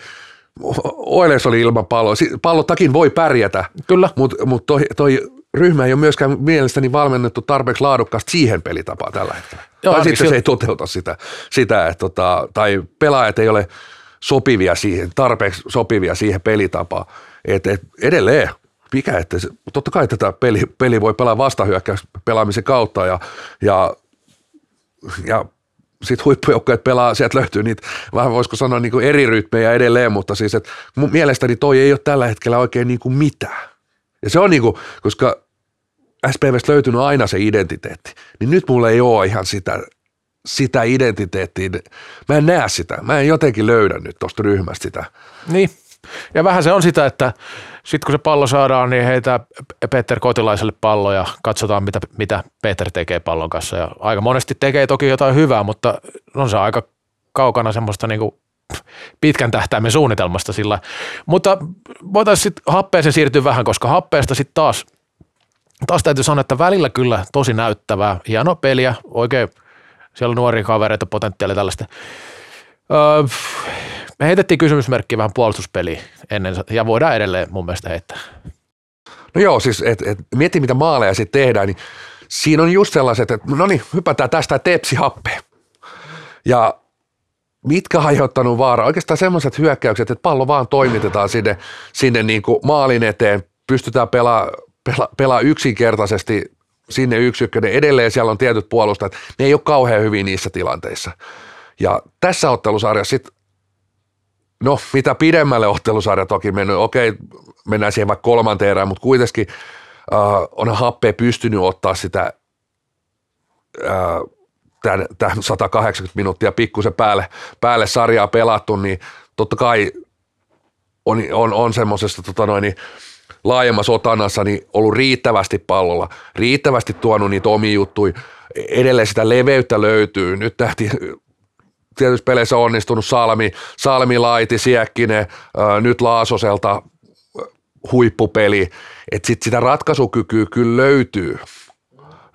Oiles oli ilman palloa. Pallottakin voi pärjätä, Kyllä. mutta mut toi, toi ryhmä ei ole myöskään mielestäni valmennettu tarpeeksi laadukkaasti siihen pelitapaan tällä hetkellä. Joo, tai sitten se ei toteuta sitä, sitä että tota, tai pelaajat ei ole sopivia siihen, tarpeeksi sopivia siihen pelitapaan. Et, et edelleen, mikä, että se, totta kai tätä peli, peli voi pelaa vastahyökkäys pelaamisen kautta ja, ja, ja sit huippujoukkoja pelaa, sieltä löytyy niitä, vähän voisiko sanoa niin kuin eri rytmejä edelleen, mutta siis, että mun mielestäni toi ei ole tällä hetkellä oikein niin kuin mitään. Ja se on niin kuin, koska SPVstä löytynyt aina se identiteetti, niin nyt mulla ei ole ihan sitä, sitä identiteettiä. Mä en näe sitä. Mä en jotenkin löydä nyt tuosta ryhmästä sitä. Niin, ja vähän se on sitä, että sitten kun se pallo saadaan, niin heitä Peter Kotilaiselle pallo ja katsotaan, mitä, mitä Peter tekee pallon kanssa. Ja aika monesti tekee toki jotain hyvää, mutta on se aika kaukana semmoista niin kuin pitkän tähtäimen suunnitelmasta sillä. Mutta voitaisiin sitten happeeseen siirtyä vähän, koska happeesta sitten taas, taas täytyy sanoa, että välillä kyllä tosi näyttävää, hienoa peliä, oikein siellä on nuoria kavereita, potentiaalia tällaista. Öö, me heitettiin kysymysmerkki vähän puolustuspeliä ennen, ja voidaan edelleen mun mielestä heittää. No joo, siis et, et, mieti mitä maaleja sitten tehdään, niin siinä on just sellaiset, että no niin, hypätään tästä tepsi happe. Ja mitkä aiheuttanut vaaraa? Oikeastaan semmoiset hyökkäykset, että pallo vaan toimitetaan sinne, sinne niin kuin maalin eteen, pystytään pelaamaan pela, pelaa yksinkertaisesti sinne yksi ykkönen. Edelleen siellä on tietyt puolustajat, ne ei ole kauhean hyvin niissä tilanteissa. Ja tässä ottelusarjassa sitten No, mitä pidemmälle ottelusarja toki mennyt, okei, mennään siihen vaikka kolmanteen erään, mutta kuitenkin äh, on happea pystynyt ottaa sitä äh, tämän, tämän 180 minuuttia pikkusen päälle, päälle sarjaa pelattu, niin totta kai on, on, on semmoisessa tota noin, niin laajemmassa otannassa niin ollut riittävästi pallolla, riittävästi tuonut niitä omia juttuja, edelleen sitä leveyttä löytyy. Nyt tähti tietysti peleissä onnistunut Salmi, Salmi Laiti, Siekkinen, nyt Laasoselta huippupeli, että sit sitä ratkaisukykyä kyllä löytyy,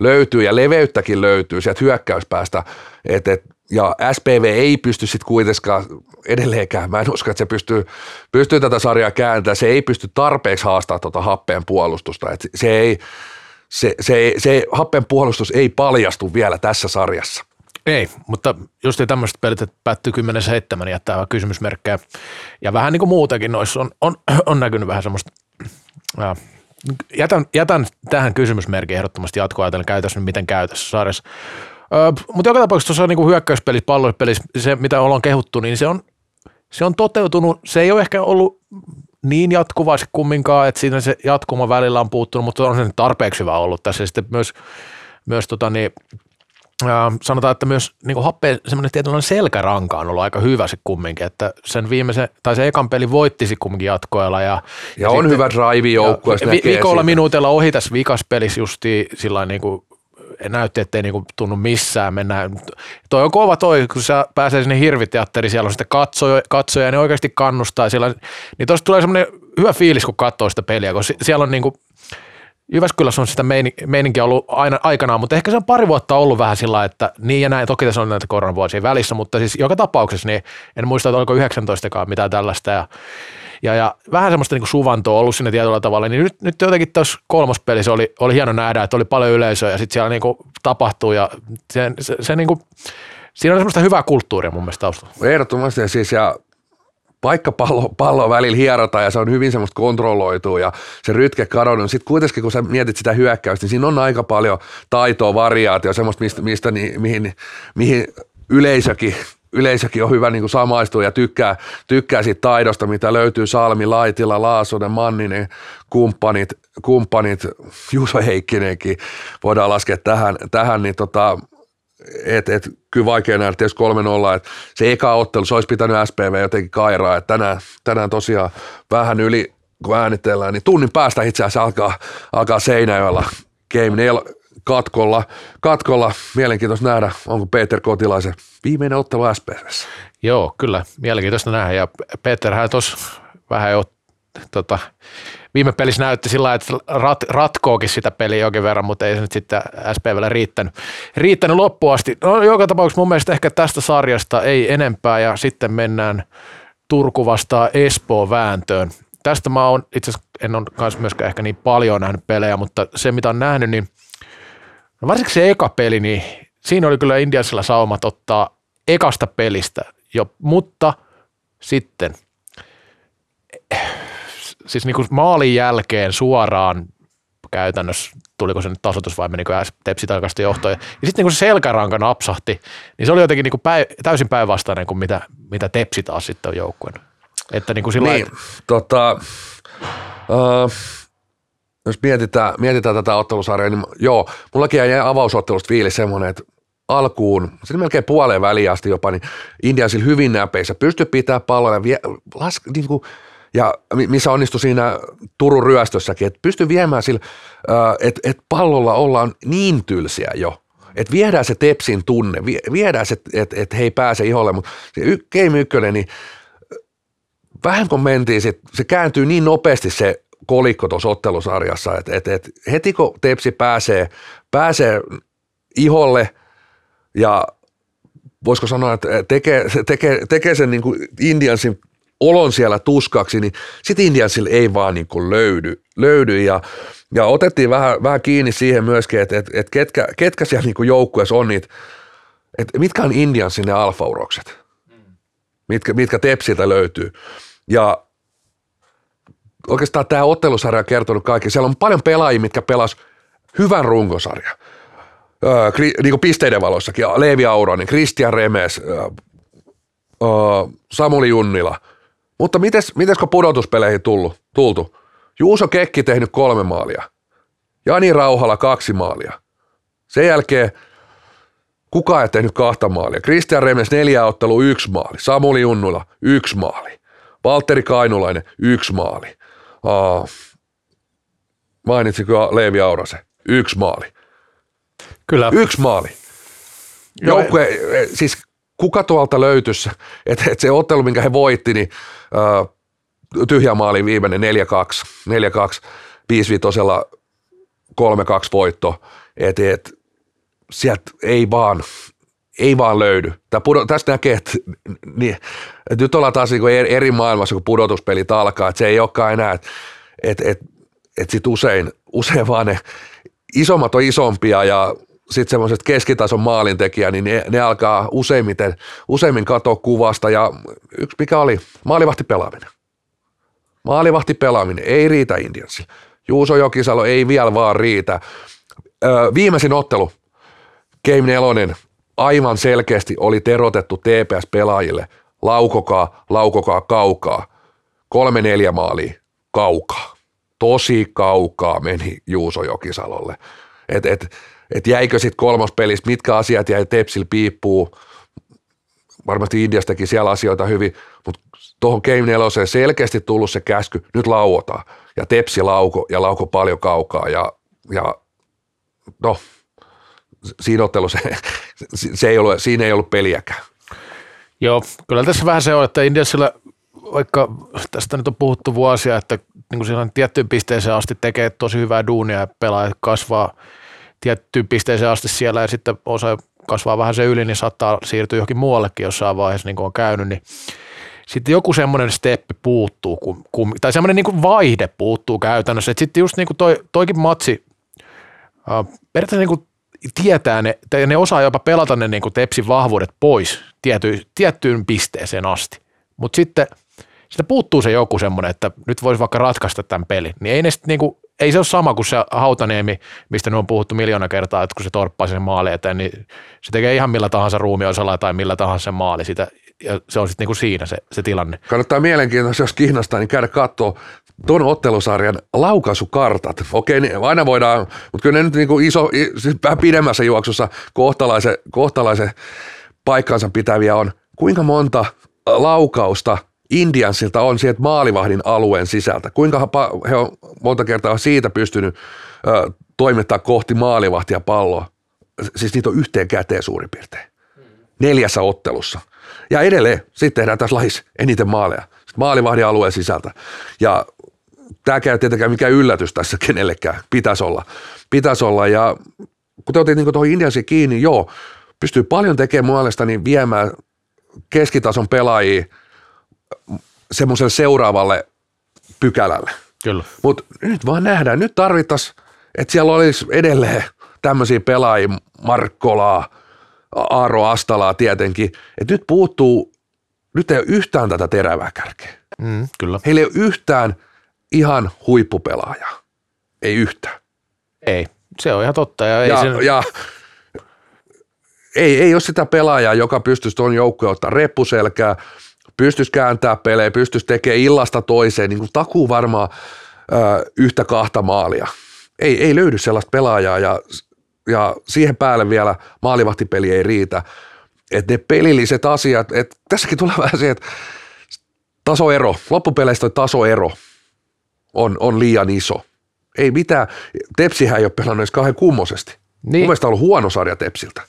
löytyy ja leveyttäkin löytyy sieltä hyökkäyspäästä, et, et, ja SPV ei pysty sitten kuitenkaan edelleenkään, mä en usko, että se pystyy, pystyy tätä sarjaa kääntämään, se ei pysty tarpeeksi haastaa tuota happeen puolustusta, et se, ei, se, se, se happen puolustus ei paljastu vielä tässä sarjassa. Ei, mutta just tämmöiset pelit, että päättyy 10-7 jättää kysymysmerkkejä. Ja vähän niin kuin muutenkin noissa on, on, on näkynyt vähän semmoista, ja, jätän, jätän tähän kysymysmerkin ehdottomasti jatkoa ajatellen käytössä, miten käytössä sarjassa. Mutta joka tapauksessa tuossa niin hyökkäyspelissä, pallopelissä, se mitä ollaan kehuttu, niin se on, se on toteutunut. Se ei ole ehkä ollut niin jatkuvasti kumminkaan, että siinä se jatkuma välillä on puuttunut, mutta on se tarpeeksi hyvä ollut tässä. Ja sitten myös, myös tota, niin, sanotaan, että myös niin kuin happeen semmoinen tietynlainen selkäranka on ollut aika hyvä se kumminkin, että sen viimeisen, tai se ekan peli voittisi kumminkin jatkoilla. Ja, ja, ja on sitten, hyvä drive joukkue. Vi, viikolla minuutilla ohi tässä vikas pelissä justi sillä niin kuin näytti, ettei niinku tunnu missään mennä. Toi on kova toi, kun sä pääsee sinne hirviteatteriin, siellä on sitten katsoja, katsoja ja ne oikeasti kannustaa. Siellä, niin tuosta tulee semmoinen hyvä fiilis, kun katsoo sitä peliä, kun siellä on niinku Jyväskylässä on sitä meininkiä ollut aina aikanaan, mutta ehkä se on pari vuotta ollut vähän sillä että niin ja näin, toki tässä on näitä koronavuosia välissä, mutta siis joka tapauksessa niin en muista, että oliko 19 mitään tällaista. Ja, ja, ja vähän semmoista niin suvantoa ollut sinne tietyllä tavalla, niin nyt, nyt jotenkin tuossa kolmospelissä oli, oli hieno nähdä, että oli paljon yleisöä ja sitten siellä niin kuin tapahtuu ja se, se, se niin kuin, siinä on semmoista hyvää kulttuuria mun mielestä taustalla. Ehdottomasti. Siis ja vaikka pallo, pallo välillä hierota ja se on hyvin semmoista kontrolloitua ja se rytke kadonnut, sitten kuitenkin kun sä mietit sitä hyökkäystä, niin siinä on aika paljon taitoa, variaatio, semmoista, mistä, mistä niin, mihin, mihin yleisökin yleisökin on hyvä niin kuin samaistua ja tykkää, tykkää siitä taidosta, mitä löytyy Salmi, Laitila, Laasonen, Manninen, kumppanit, kumppanit Juuso Heikkinenkin. Voidaan laskea tähän, tähän niin tota, et, et, kyllä vaikea nähdä tietysti 3-0, että se eka ottelu, se olisi pitänyt SPV jotenkin kairaa, että tänään, tänään tosiaan vähän yli, kun äänitellään, niin tunnin päästä itse asiassa alkaa, alkaa Seinäjoella Game 4 katkolla, katkolla. Mielenkiintoista nähdä, onko Peter Kotilaisen viimeinen ottelu SPVssä. Joo, kyllä, mielenkiintoista nähdä ja hän tuossa vähän jo tota, viime pelissä näytti sillä että rat, ratkookin sitä peliä jonkin verran, mutta ei se nyt sitten SPVllä riittänyt, riittänyt loppuun asti. No, joka tapauksessa mun mielestä ehkä tästä sarjasta ei enempää ja sitten mennään Turku vastaan Espoo vääntöön. Tästä mä oon itse asiassa, en ole kanssa myöskään ehkä niin paljon nähnyt pelejä, mutta se mitä on nähnyt, niin no varsinkin se eka peli, niin siinä oli kyllä Indiasilla saumat ottaa ekasta pelistä jo, mutta sitten siis niin kuin maalin jälkeen suoraan käytännössä, tuliko se nyt tasoitus vai menikö Tepsi tarkasti johtoon. Ja, sitten niin se selkäranka napsahti, niin se oli jotenkin niin kuin päin, täysin päinvastainen kuin mitä, mitä Tepsi taas sitten on joukkueen. Että niin kuin sillä Niin, tota, uh, jos mietitään, mietitään tätä ottelusarjaa, niin joo, mullakin jäi avausottelusta fiilis semmoinen, että alkuun, sitten melkein puoleen väliin asti jopa, niin Indiansilla hyvin näpeissä, pystyi pitää palloa ja, vie, las, niin kuin, ja missä onnistui siinä Turun ryöstössäkin, että pystyi viemään sillä, että et pallolla ollaan niin tylsiä jo, että viedään se Tepsin tunne, viedään se, että et he ei pääse iholle, mutta se Game 1, niin vähän kun mentiin, sit, se kääntyy niin nopeasti se kolikko tuossa ottelusarjassa, että et, et heti kun Tepsi pääsee, pääsee iholle ja voisiko sanoa, että tekee, tekee, tekee sen niin kuin Indiansin olon siellä tuskaksi, niin sitten Indiansille ei vaan niin kuin löydy, löydy ja, ja otettiin vähän, vähän kiinni siihen myöskin, että, että, että ketkä, ketkä siellä niin joukkueessa on niitä, että mitkä on Indiansin ne alfaurokset, mitkä, mitkä Tepsiltä löytyy. Ja oikeastaan tämä ottelusarja on kertonut kaikki. Siellä on paljon pelaajia, mitkä pelas hyvän runkosarjan. Öö, niin kuin pisteiden valossakin. Leevi Auronen, Christian Remes, öö, Samuli Junnila. Mutta mites, mites kun pudotuspeleihin tullut, tultu? Juuso Kekki tehnyt kolme maalia. Jani Rauhala kaksi maalia. Sen jälkeen kukaan ei tehnyt kahta maalia. Christian Remes neljä ottelu yksi maali. Samuli Junnula yksi maali. Valtteri Kainulainen yksi maali. Uh, mainitsinko Leevi Aurase? Yksi maali. Kyllä. Yksi maali. Joukkue, e, siis kuka tuolta löytyisi, että et se ottelu, minkä he voitti, niin tyhjä maali viimeinen 4-2, 4-2, 5 3-2 voitto, että et, sieltä ei vaan, ei vaan löydy. Tää tästä näkee, että, niin, että nyt ollaan taas niin eri maailmassa, kun pudotuspelit alkaa, että se ei olekaan enää, että, että, että, että sit usein, usein vaan ne isommat on isompia ja sitten semmoiset keskitason maalintekijä, niin ne, ne alkaa useimmiten, useimmin katoa kuvasta ja yksi mikä oli maalivahti pelaaminen. Maalivahti pelaaminen ei riitä Indiansille. Juuso Jokisalo ei vielä vaan riitä. Öö, viimeisin ottelu, Game 4, aivan selkeästi oli terotettu TPS-pelaajille. Laukokaa, laukokaa kaukaa. Kolme neljä maalia kaukaa. Tosi kaukaa meni Juuso Jokisalolle. Et, et, et jäikö sitten kolmospelissä, mitkä asiat jäi Tepsil piippuu. Varmasti Indiastakin siellä asioita hyvin, mutta tuohon Game 4 selkeästi tullut se käsky, nyt lauotaan. Ja Tepsi lauko ja lauko paljon kaukaa ja, ja no, siinä ottelussa se ei ollut, siinä ei ollut peliäkään. Joo, kyllä tässä vähän se on, että Indiasilla, vaikka tästä nyt on puhuttu vuosia, että niin kuin siinä tiettyyn pisteeseen asti tekee tosi hyvää duunia ja pelaa kasvaa tiettyyn pisteeseen asti siellä ja sitten osa kasvaa vähän se yli, niin saattaa siirtyä johonkin muuallekin jossain vaiheessa, niin kuin on käynyt, niin sitten joku semmoinen steppi puuttuu, kun, kun, tai semmoinen niin vaihde puuttuu käytännössä, että sitten just niin kuin toi, toikin matsi, äh, periaatteessa niin kuin tietää ne, tai ne osaa jopa pelata ne niin kuin tepsin vahvuudet pois tiety, tiettyyn pisteeseen asti. Mutta sitten sitä puuttuu se joku semmoinen, että nyt voisi vaikka ratkaista tämän pelin. Niin ei, ne sit niinku, ei se ole sama kuin se Hautaniemi, mistä ne on puhuttu miljoona kertaa, että kun se torppaa sen maali eteen, niin se tekee ihan millä tahansa ruumiosalla tai millä tahansa maali. Sitä, ja se on sitten niinku siinä se, se tilanne. Kannattaa mielenkiintoista, jos kiinnostaa, niin käydä katsoa tuon ottelusarjan laukaisukartat. Okei, niin aina voidaan, mutta kyllä ne nyt niinku iso, siis vähän pidemmässä juoksussa kohtalaisen, kohtalaisen paikkansa pitäviä on. Kuinka monta laukausta Indiansilta on sieltä maalivahdin alueen sisältä? Kuinka he on monta kertaa siitä pystynyt ö, toimittaa kohti maalivahtia palloa? Siis niitä on yhteen käteen suurin piirtein. Neljässä ottelussa. Ja edelleen, sitten tehdään tässä lajissa eniten maaleja. Sitten maalivahdin alueen sisältä. Ja tämä käy tietenkään mikään yllätys tässä kenellekään. Pitäisi olla. Pitäisi olla. Ja kun te otit niin tuohon Indiansiin kiinni, joo, pystyy paljon tekemään mielestäni viemään keskitason pelaajia semmoiselle seuraavalle pykälälle. Kyllä. Mutta nyt vaan nähdään, nyt tarvittaisiin, että siellä olisi edelleen tämmöisiä pelaajia, Markkolaa, Aaro Astalaa tietenkin, että nyt puuttuu, nyt ei ole yhtään tätä terävää kärkeä. Mm, kyllä. Heillä ei ole yhtään ihan huippupelaajaa. Ei yhtään. Ei, se on ihan totta. Ja, ei Ja, sen, ja ei, ei ole sitä pelaajaa, joka pystyisi tuon joukkoon ottaa reppuselkää, pystyisi kääntää pelejä, pystyisi tekemään illasta toiseen, niin kuin takuu varmaan ö, yhtä kahta maalia. Ei, ei löydy sellaista pelaajaa ja, ja siihen päälle vielä maalivahtipeli ei riitä. Että ne pelilliset asiat, että tässäkin tulee vähän se, että tasoero, loppupeleistä toi tasoero on, on liian iso. Ei mitään, Tepsihän ei ole pelannut edes kauhean kummosesti. Niin. Mun mielestä on ollut huono sarja Tepsiltä.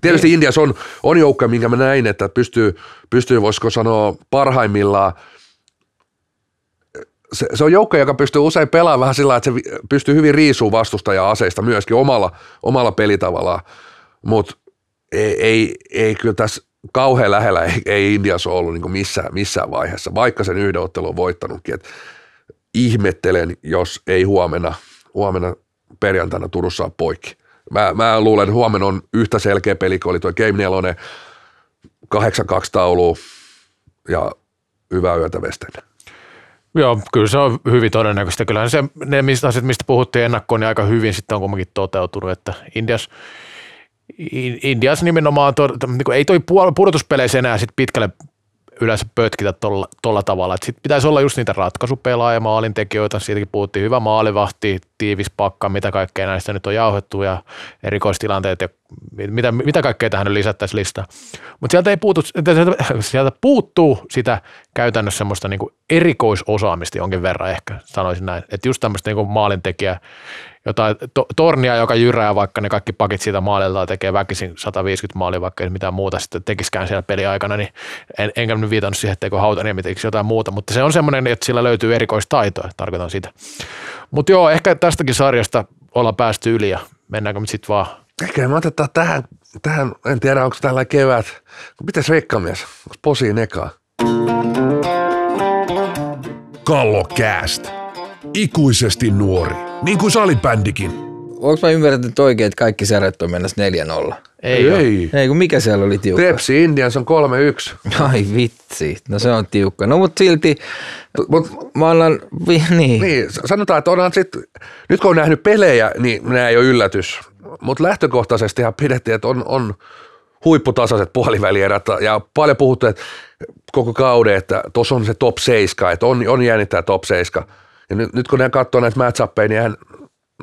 Tietysti niin. Indias on, on joukko, minkä mä näin, että pystyy, pystyy voisiko sanoa parhaimmillaan se, se on joukko, joka pystyy usein pelaamaan vähän sillä, että se pystyy hyvin riisumaan vastustajaa aseista myöskin omalla, omalla pelitavallaan, mutta ei, ei, ei kyllä tässä kauhean lähellä ei, ei Indias ole ollut niin missään, missään vaiheessa, vaikka sen yhden ottelun on voittanutkin. Et ihmettelen, jos ei huomenna, huomenna perjantaina Turussa poikki. Mä, mä luulen, että huomenna on yhtä selkeä peli, kun oli tuo Game 4, 8-2 taulu ja hyvää yötä Vesten. Joo, kyllä se on hyvin todennäköistä. Kyllähän se, ne mistä, asiat, mistä puhuttiin ennakkoon, niin aika hyvin sitten on kuitenkin toteutunut, että Indias, In- Indias nimenomaan, to, niin ei toi pudotuspeleissä enää sit pitkälle yleensä pötkitä tolla, tolla tavalla. Sitten pitäisi olla just niitä ratkaisupelaajia, maalintekijöitä, siitäkin puhuttiin, hyvä maalivahti, tiivis pakka, mitä kaikkea näistä nyt on jauhettu ja erikoistilanteet ja mitä, mitä kaikkea tähän nyt lisättäisiin listaa. Mutta sieltä, ei puutu, sieltä puuttuu sitä käytännössä semmoista niinku erikoisosaamista jonkin verran ehkä, sanoisin näin. Että just tämmöistä niinku maalintekijää, jotain to, tornia, joka jyrää vaikka ne kaikki pakit siitä maalilta tekee väkisin 150 maalia, vaikka ei mitään muuta sitten tekiskään siellä peliaikana, niin en, enkä nyt viitannut siihen, etteikö Hautaniemi tekisi jotain muuta, mutta se on semmoinen, että sillä löytyy erikoistaitoa, tarkoitan sitä. Mutta joo, ehkä tästäkin sarjasta ollaan päästy yli ja mennäänkö nyt sitten vaan Ehkä me otetaan tähän, tähän, en tiedä onko tällä kevät, mitäs rekkamies, onko posiin ekaa? Kallokääst. Ikuisesti nuori. Niin kuin salibändikin. Onko mä ymmärtänyt oikein, että kaikki sarjat on mennessä 4-0? ei, ei. ei. Ei, kun mikä siellä oli tiukka? Tepsi Indians on 3-1. Ai vitsi, no se on tiukka. No mutta silti, Mut, mä annan, niin. niin, sanotaan, että onhan sit, nyt kun on nähnyt pelejä, niin nämä ei ole yllätys. Mutta lähtökohtaisesti ihan pidettiin, että on, on huipputasaiset puolivälierät ja paljon puhuttu että koko kauden, että tuossa on se top 7, että on, on jäänyt tämä top 7. Ja nyt, nyt kun ne katsoo näitä matchappeja, niin ihan,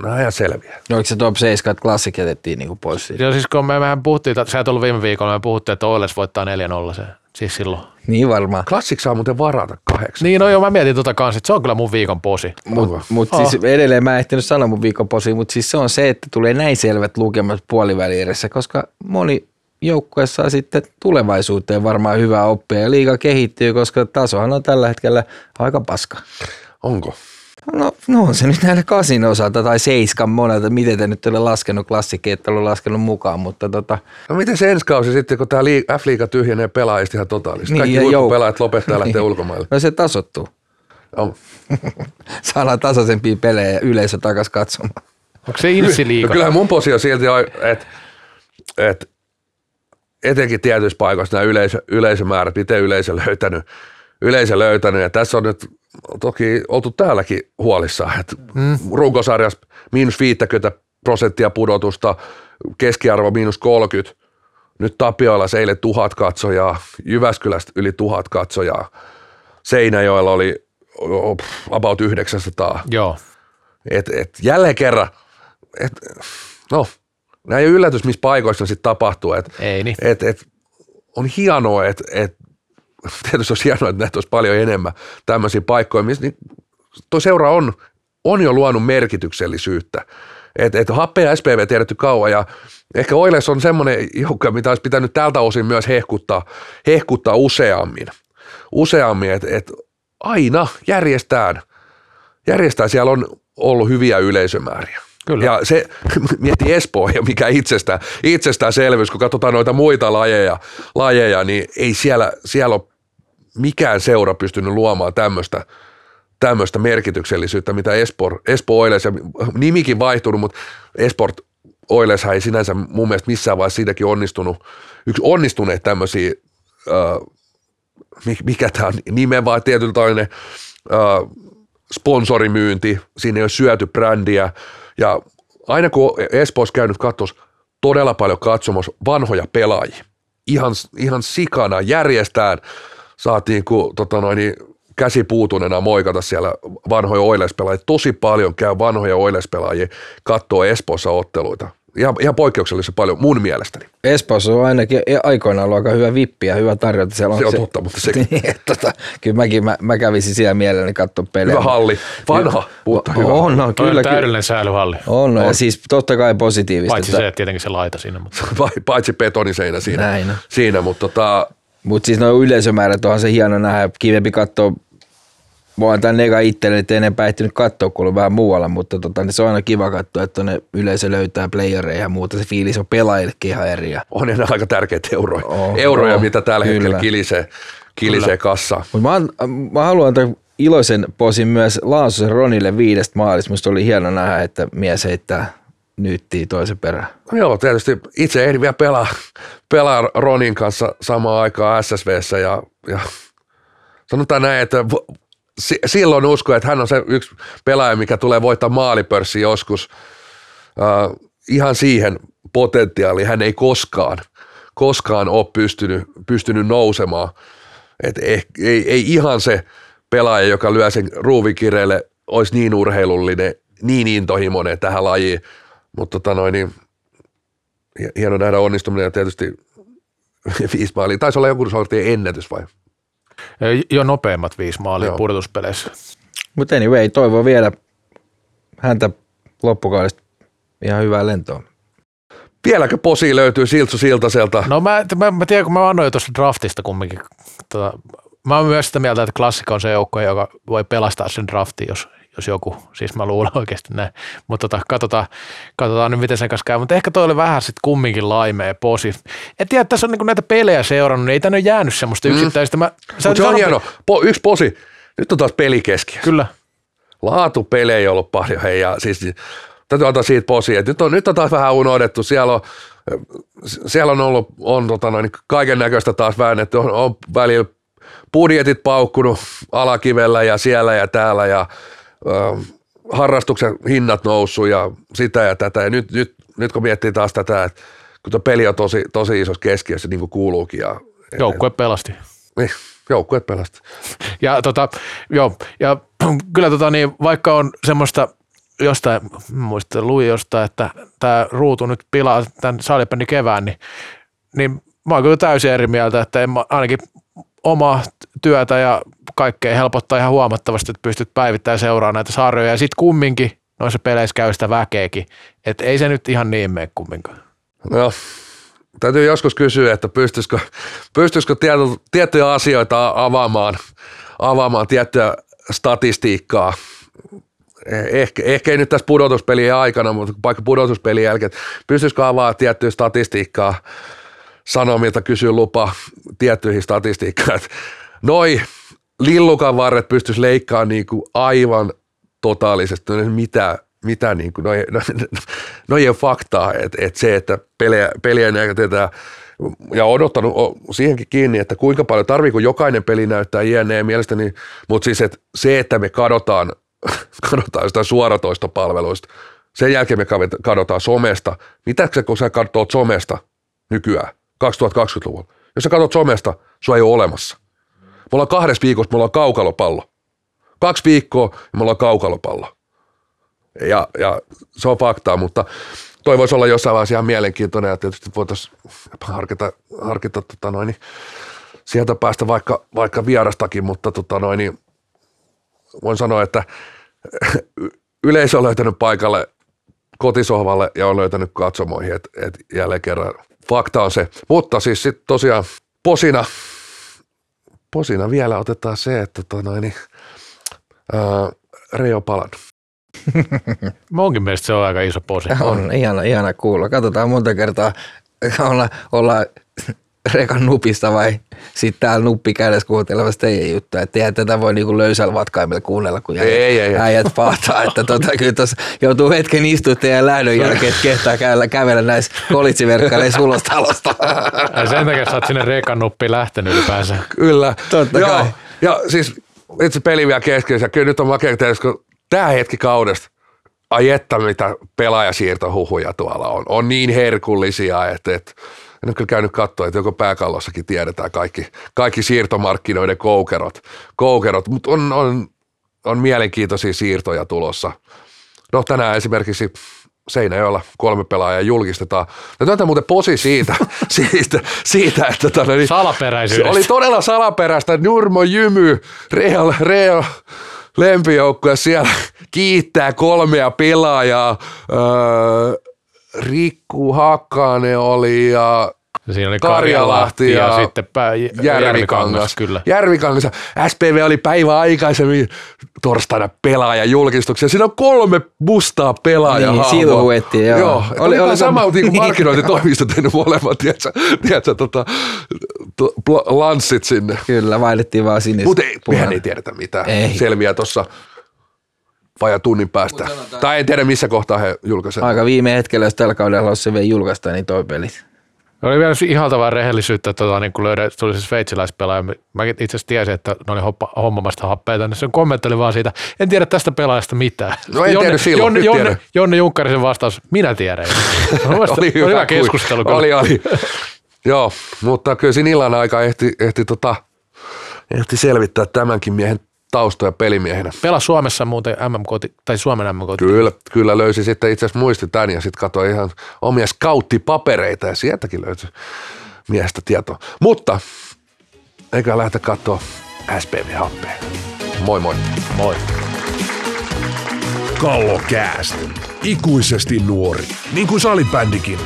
nämä on ihan selviä. No, Oliko se top 7, että klassik jätettiin niinku pois siitä? Joo, siis kun me, mehän puhuttiin, sä et ollut viime viikolla, me puhuttiin, että Oilers voittaa 4-0 se, siis silloin. Niin varmaan. Klassik saa muuten varata kahdeksan. Niin, no joo, mä mietin tota kanssa, että se on kyllä mun viikon posi. Onko? Mutta mut siis edelleen mä en ehtinyt sanoa mun viikonposi, mutta siis se on se, että tulee näin selvät lukemat puolivälieressä, koska moni joukkue saa sitten tulevaisuuteen varmaan hyvää oppia ja liiga kehittyy, koska tasohan on tällä hetkellä aika paska. Onko? No, no on se nyt näillä kasin osalta tai seiskan monelta, miten te nyt ole laskenut klassikki, että ole laskenut mukaan, mutta tota, No miten se ensi kausi sitten, kun tämä F-liiga tyhjenee pelaajista ihan totaalisesti? Niin, Kaikki ja huippupelaajat lopettaa ja lähtee Niin. ulkomaille. no se tasottuu. On. Saadaan tasaisempia pelejä ja yleisö takas katsomaan. Onko se insi No kyllähän mun posi on silti, että et, etenkin tietyissä paikoissa nämä yleisö, yleisömäärät, miten yleisö löytänyt, yleisö löytänyt. Ja tässä on nyt toki oltu täälläkin huolissaan, että mm. runkosarjassa miinus 50 prosenttia pudotusta, keskiarvo miinus 30. Nyt Tapioilla se eilen tuhat katsojaa, Jyväskylästä yli tuhat katsojaa, Seinäjoella oli about 900. Joo. Et, et jälleen kerran, et, no, nämä ei ole yllätys, missä paikoissa sitten tapahtuu. Et, Ei niin. et, et, on hienoa, että et, tietysti olisi hienoa, että näitä olisi paljon enemmän tämmöisiä paikkoja, missä niin tuo seura on, on jo luonut merkityksellisyyttä. Et, et happea ja SPV tiedetty kauan ja ehkä Oiles on semmoinen joukko, mitä olisi pitänyt tältä osin myös hehkuttaa, hehkuttaa useammin. Useammin, että et aina järjestään, järjestään siellä on ollut hyviä yleisömääriä. Kyllä. Ja se, mieti Espoo ja mikä itsestään, itsestäänselvyys, kun katsotaan noita muita lajeja, lajeja niin ei siellä, siellä ole mikään seura pystynyt luomaan tämmöistä, tämmöistä merkityksellisyyttä, mitä Espoo, Espoo Oilers, ja nimikin vaihtunut, mutta Esport Oilers ei sinänsä mun mielestä missään vaiheessa siitäkin onnistunut, yksi onnistuneet tämmöisiä, äh, mi- mikä tämä on, nimen vaan tietyllä äh, sponsorimyynti, siinä ei ole syöty brändiä. Ja aina kun Espoossa käynyt katsomassa todella paljon katsomassa vanhoja pelaajia, ihan, ihan sikana järjestään saatiin kun, tota noin, niin käsi puutuneena moikata siellä vanhoja oilespelaajia. Tosi paljon käy vanhoja oilespelaajia katsoo Espoossa otteluita. Ihan, ihan poikkeuksellisen paljon mun mielestäni. Espoossa on ainakin aikoinaan ollut aika hyvä vippi ja hyvä tarjota. Siellä on Se on totta, mutta sekin. Niin, että tota, kyllä mäkin, mä, mä kävisin siellä mielelläni katsoa pelejä. Hyvä halli. Vanha, mutta hyvä. On, no, kyllä, on kyllä. täydellinen säilyhalli. On, no, ja siis totta kai positiivista. Paitsi se, että tietenkin se laita siinä. Mutta. Paitsi betoniseinä siinä, Näin on. siinä mutta tota, Mutta siis nuo yleisömäärät onhan se hieno nähdä. Kivempi katsoa, mä oon tän eka itselle, että enempää ehtinyt katsoa, kun ollut vähän muualla, mutta tota, niin se on aina kiva katsoa, että ne yleisö löytää playereja ja muuta. Se fiilis on pelaajillekin ihan eri. On ne aika tärkeitä euroja, Oh, euroja oh, mitä tällä kyllä. hetkellä kilisee, kilisee kassa. Mutta mä, an- mä haluan antaa iloisen posin myös Laasosen Ronille viidestä maalista. Musta oli hieno nähdä, että mies heittää nyttiin toisen perään. No Joo, tietysti itse ehdin vielä pelaa, pelaa Ronin kanssa samaan aikaan SSVssä ja, ja sanotaan näin, että silloin usko, että hän on se yksi pelaaja, mikä tulee voittaa maalipörssi joskus. Uh, ihan siihen potentiaaliin hän ei koskaan, koskaan ole pystynyt, pystynyt nousemaan. Et eh, ei, ei ihan se pelaaja, joka lyö sen ruuvikireelle, olisi niin urheilullinen, niin intohimoinen tähän lajiin. Mutta tota noin, niin Hie- hieno nähdä onnistuminen ja tietysti viisi maalia. Taisi olla joku sortin ennätys vai? Jo nopeimmat viisi maalia Joo. pudotuspeleissä. Mutta anyway, toivon vielä häntä loppukaudesta ihan hyvää lentoa. Vieläkö posi löytyy Siltsu Siltaselta? No mä, mä, mä tiedän, kun mä annoin jo tuosta draftista kumminkin. Tota, mä oon myös sitä mieltä, että klassikko on se joukko, joka voi pelastaa sen draftin, jos, jos joku, siis mä luulen oikeasti näin. Mutta tota, katsotaan, katsotaan nyt, miten sen kanssa käy. Mutta ehkä toi oli vähän sitten kumminkin laimea posi. Et tiedä, tässä on niinku näitä pelejä seurannut, niin ei tänne ole jäänyt semmoista yksittäistä. Mä, se on sanot- hieno. Po, yksi posi. Nyt on taas peli keskiössä. Kyllä. Laatupelejä ei ollut paljon. Hei, ja siis, täytyy antaa siitä posi. Nyt on, nyt on taas vähän unohdettu. Siellä on, siellä on ollut on, tota noin, kaiken näköistä taas väännetty. On, on välillä budjetit paukkunut alakivellä ja siellä ja täällä ja harrastuksen hinnat noussut ja sitä ja tätä. Ja nyt, nyt, nyt kun miettii taas tätä, että kun tuo peli on tosi, tosi isossa keskiössä, niin kuin kuuluukin. Ja, Joukkue pelasti. niin, joukkueet pelastaa. Ja, tota, joo, ja kyllä tota, niin, vaikka on semmoista jostain, muista luin jostain, että tämä ruutu nyt pilaa tämän salibändin kevään, niin, niin mä oon kyllä täysin eri mieltä, että en mä, ainakin omaa työtä ja kaikkea helpottaa ihan huomattavasti, että pystyt päivittäin seuraamaan näitä sarjoja ja sitten kumminkin noissa peleissä käy sitä väkeäkin, että ei se nyt ihan niin mene kumminkaan. No, täytyy joskus kysyä, että pystyisikö, pystyisikö tietty, tiettyjä asioita avaamaan, avaamaan tiettyä statistiikkaa. Eh- Ehkä, ehkä ei nyt tässä pudotuspelien aikana, mutta vaikka pudotuspelien jälkeen, pystyisikö avaamaan tiettyä statistiikkaa, sanomilta kysyä lupa tiettyihin statistiikkaan. Että Noi lillukan varret pystyisi leikkaamaan niin kuin aivan totaalisesti, no mitä, mitä niin kuin, no, ei- no, no ei ole faktaa, että, että se, että pelejä, pelejä näytetään ja odottanut siihenkin kiinni, että kuinka paljon tarviiko jokainen peli näyttää jne. mielestäni, mutta siis että se, että me kadotaan, kadotaan jostain suoratoistopalveluista, sen jälkeen me kadotaan somesta. Mitä se, kun sä katsot somesta nykyään, 2020-luvulla? Jos sä katsot somesta, sua ei ole olemassa. Me ollaan kahdessa viikossa, me ollaan kaukalopallo. Kaksi viikkoa ja me ollaan kaukalopallo. Ja, ja se on faktaa, mutta toi voisi olla jossain vaiheessa ihan mielenkiintoinen ja tietysti voitaisiin harkita, harkita tota noin, sieltä päästä vaikka, vaikka vierastakin, mutta tota noin, voin sanoa, että yleisö on löytänyt paikalle kotisohvalle ja on löytänyt katsomoihin, että et jälleen kerran fakta on se. Mutta siis sitten tosiaan posina, posina vielä otetaan se, että tota noin, niin, ää, Reijo Palan. Munkin mielestä se on aika iso posi. On ihana, ihana kuulla. Katsotaan monta kertaa olla, olla rekan nupista vai sitten täällä nuppi kädessä kuuntelemassa teidän juttuja. Että eihän tätä voi niinku löysällä vatkaimella kuunnella, kun äijät, Ei, ei, äijät pahtaa. Että tota, kyllä tuossa joutuu hetken istua teidän lähdön jälkeen, että kehtaa käydellä, kävellä näissä kolitsiverkkaleissa ulos talosta. Ja sen takia sä oot sinne rekan nuppiin lähtenyt ylipäänsä. Kyllä. Totta Joo. kai. Ja siis itse peli vielä kesken, ja kyllä nyt on makea, kun tämä hetki kaudesta, ai että mitä pelaajasiirtohuhuja tuolla on. On niin herkullisia, että, että en ole kyllä käynyt katsoa, että joko pääkallossakin tiedetään kaikki, kaikki siirtomarkkinoiden koukerot, koukerot mutta on, on, on mielenkiintoisia siirtoja tulossa. No tänään esimerkiksi Seinäjoella kolme pelaajaa julkistetaan. Ja tätä muuten posi siitä, siitä, siitä että tällä, niin, Salaperäisyydestä. se oli todella salaperäistä. Nurmo Jymy, Real, Real lempijoukkue siellä kiittää kolmea pelaajaa. Öö, Rikku Hakkanen oli ja Siinä oli Karjalahti ja, ja, sitten pää, Järvikangas. kyllä. Järvikangas. SPV oli päivä aikaisemmin torstaina pelaajajulkistuksia. Siinä on kolme mustaa pelaajaa. Niin, silhuettia, joo. joo. Oli- Oli, oli, sama sama- niin kuin markkinointitoimisto tehnyt molemmat, tiedätkö, tiedätkö tota, to, pl- lanssit sinne. Kyllä, vaihdettiin vaan sinne. Mutta ei, mehän ei tiedetä mitään. Ei. Selviää tuossa vajaa tunnin päästä. Tai en tiedä missä kohtaa he julkaisevat. Aika viime hetkellä, jos tällä kaudella olisi se vielä julkaista, niin toi pelit. Oli vielä ihaltavaa rehellisyyttä, tota, niin kun löydä, tuli se sveitsiläispelaaja. Mä itse asiassa tiesin, että ne oli hoppa, hommamasta happeja tänne. Se kommentteli vaan siitä, en tiedä tästä pelaajasta mitään. No en tiedä silloin, Jonne, Jonne. Jonne Junkkarisen vastaus, minä tiedän. oli, oli hyvä kuin- keskustelu. kyllä. Oli, oli. Joo, mutta kyllä siinä illan aika ehti, ehti, tota, ehti selvittää tämänkin miehen taustoja pelimiehenä. Pela Suomessa muuten MM-koti, tai Suomen MM-koti. Kyllä, kyllä löysi sitten itse asiassa muisti tämän ja sitten katsoi ihan omia scouttipapereita ja sieltäkin löytyi miestä tietoa. Mutta eikä lähdetä katsoa SPV-happea. Moi moi. Moi. Kallokääst. Ikuisesti nuori. Niin kuin salibändikin.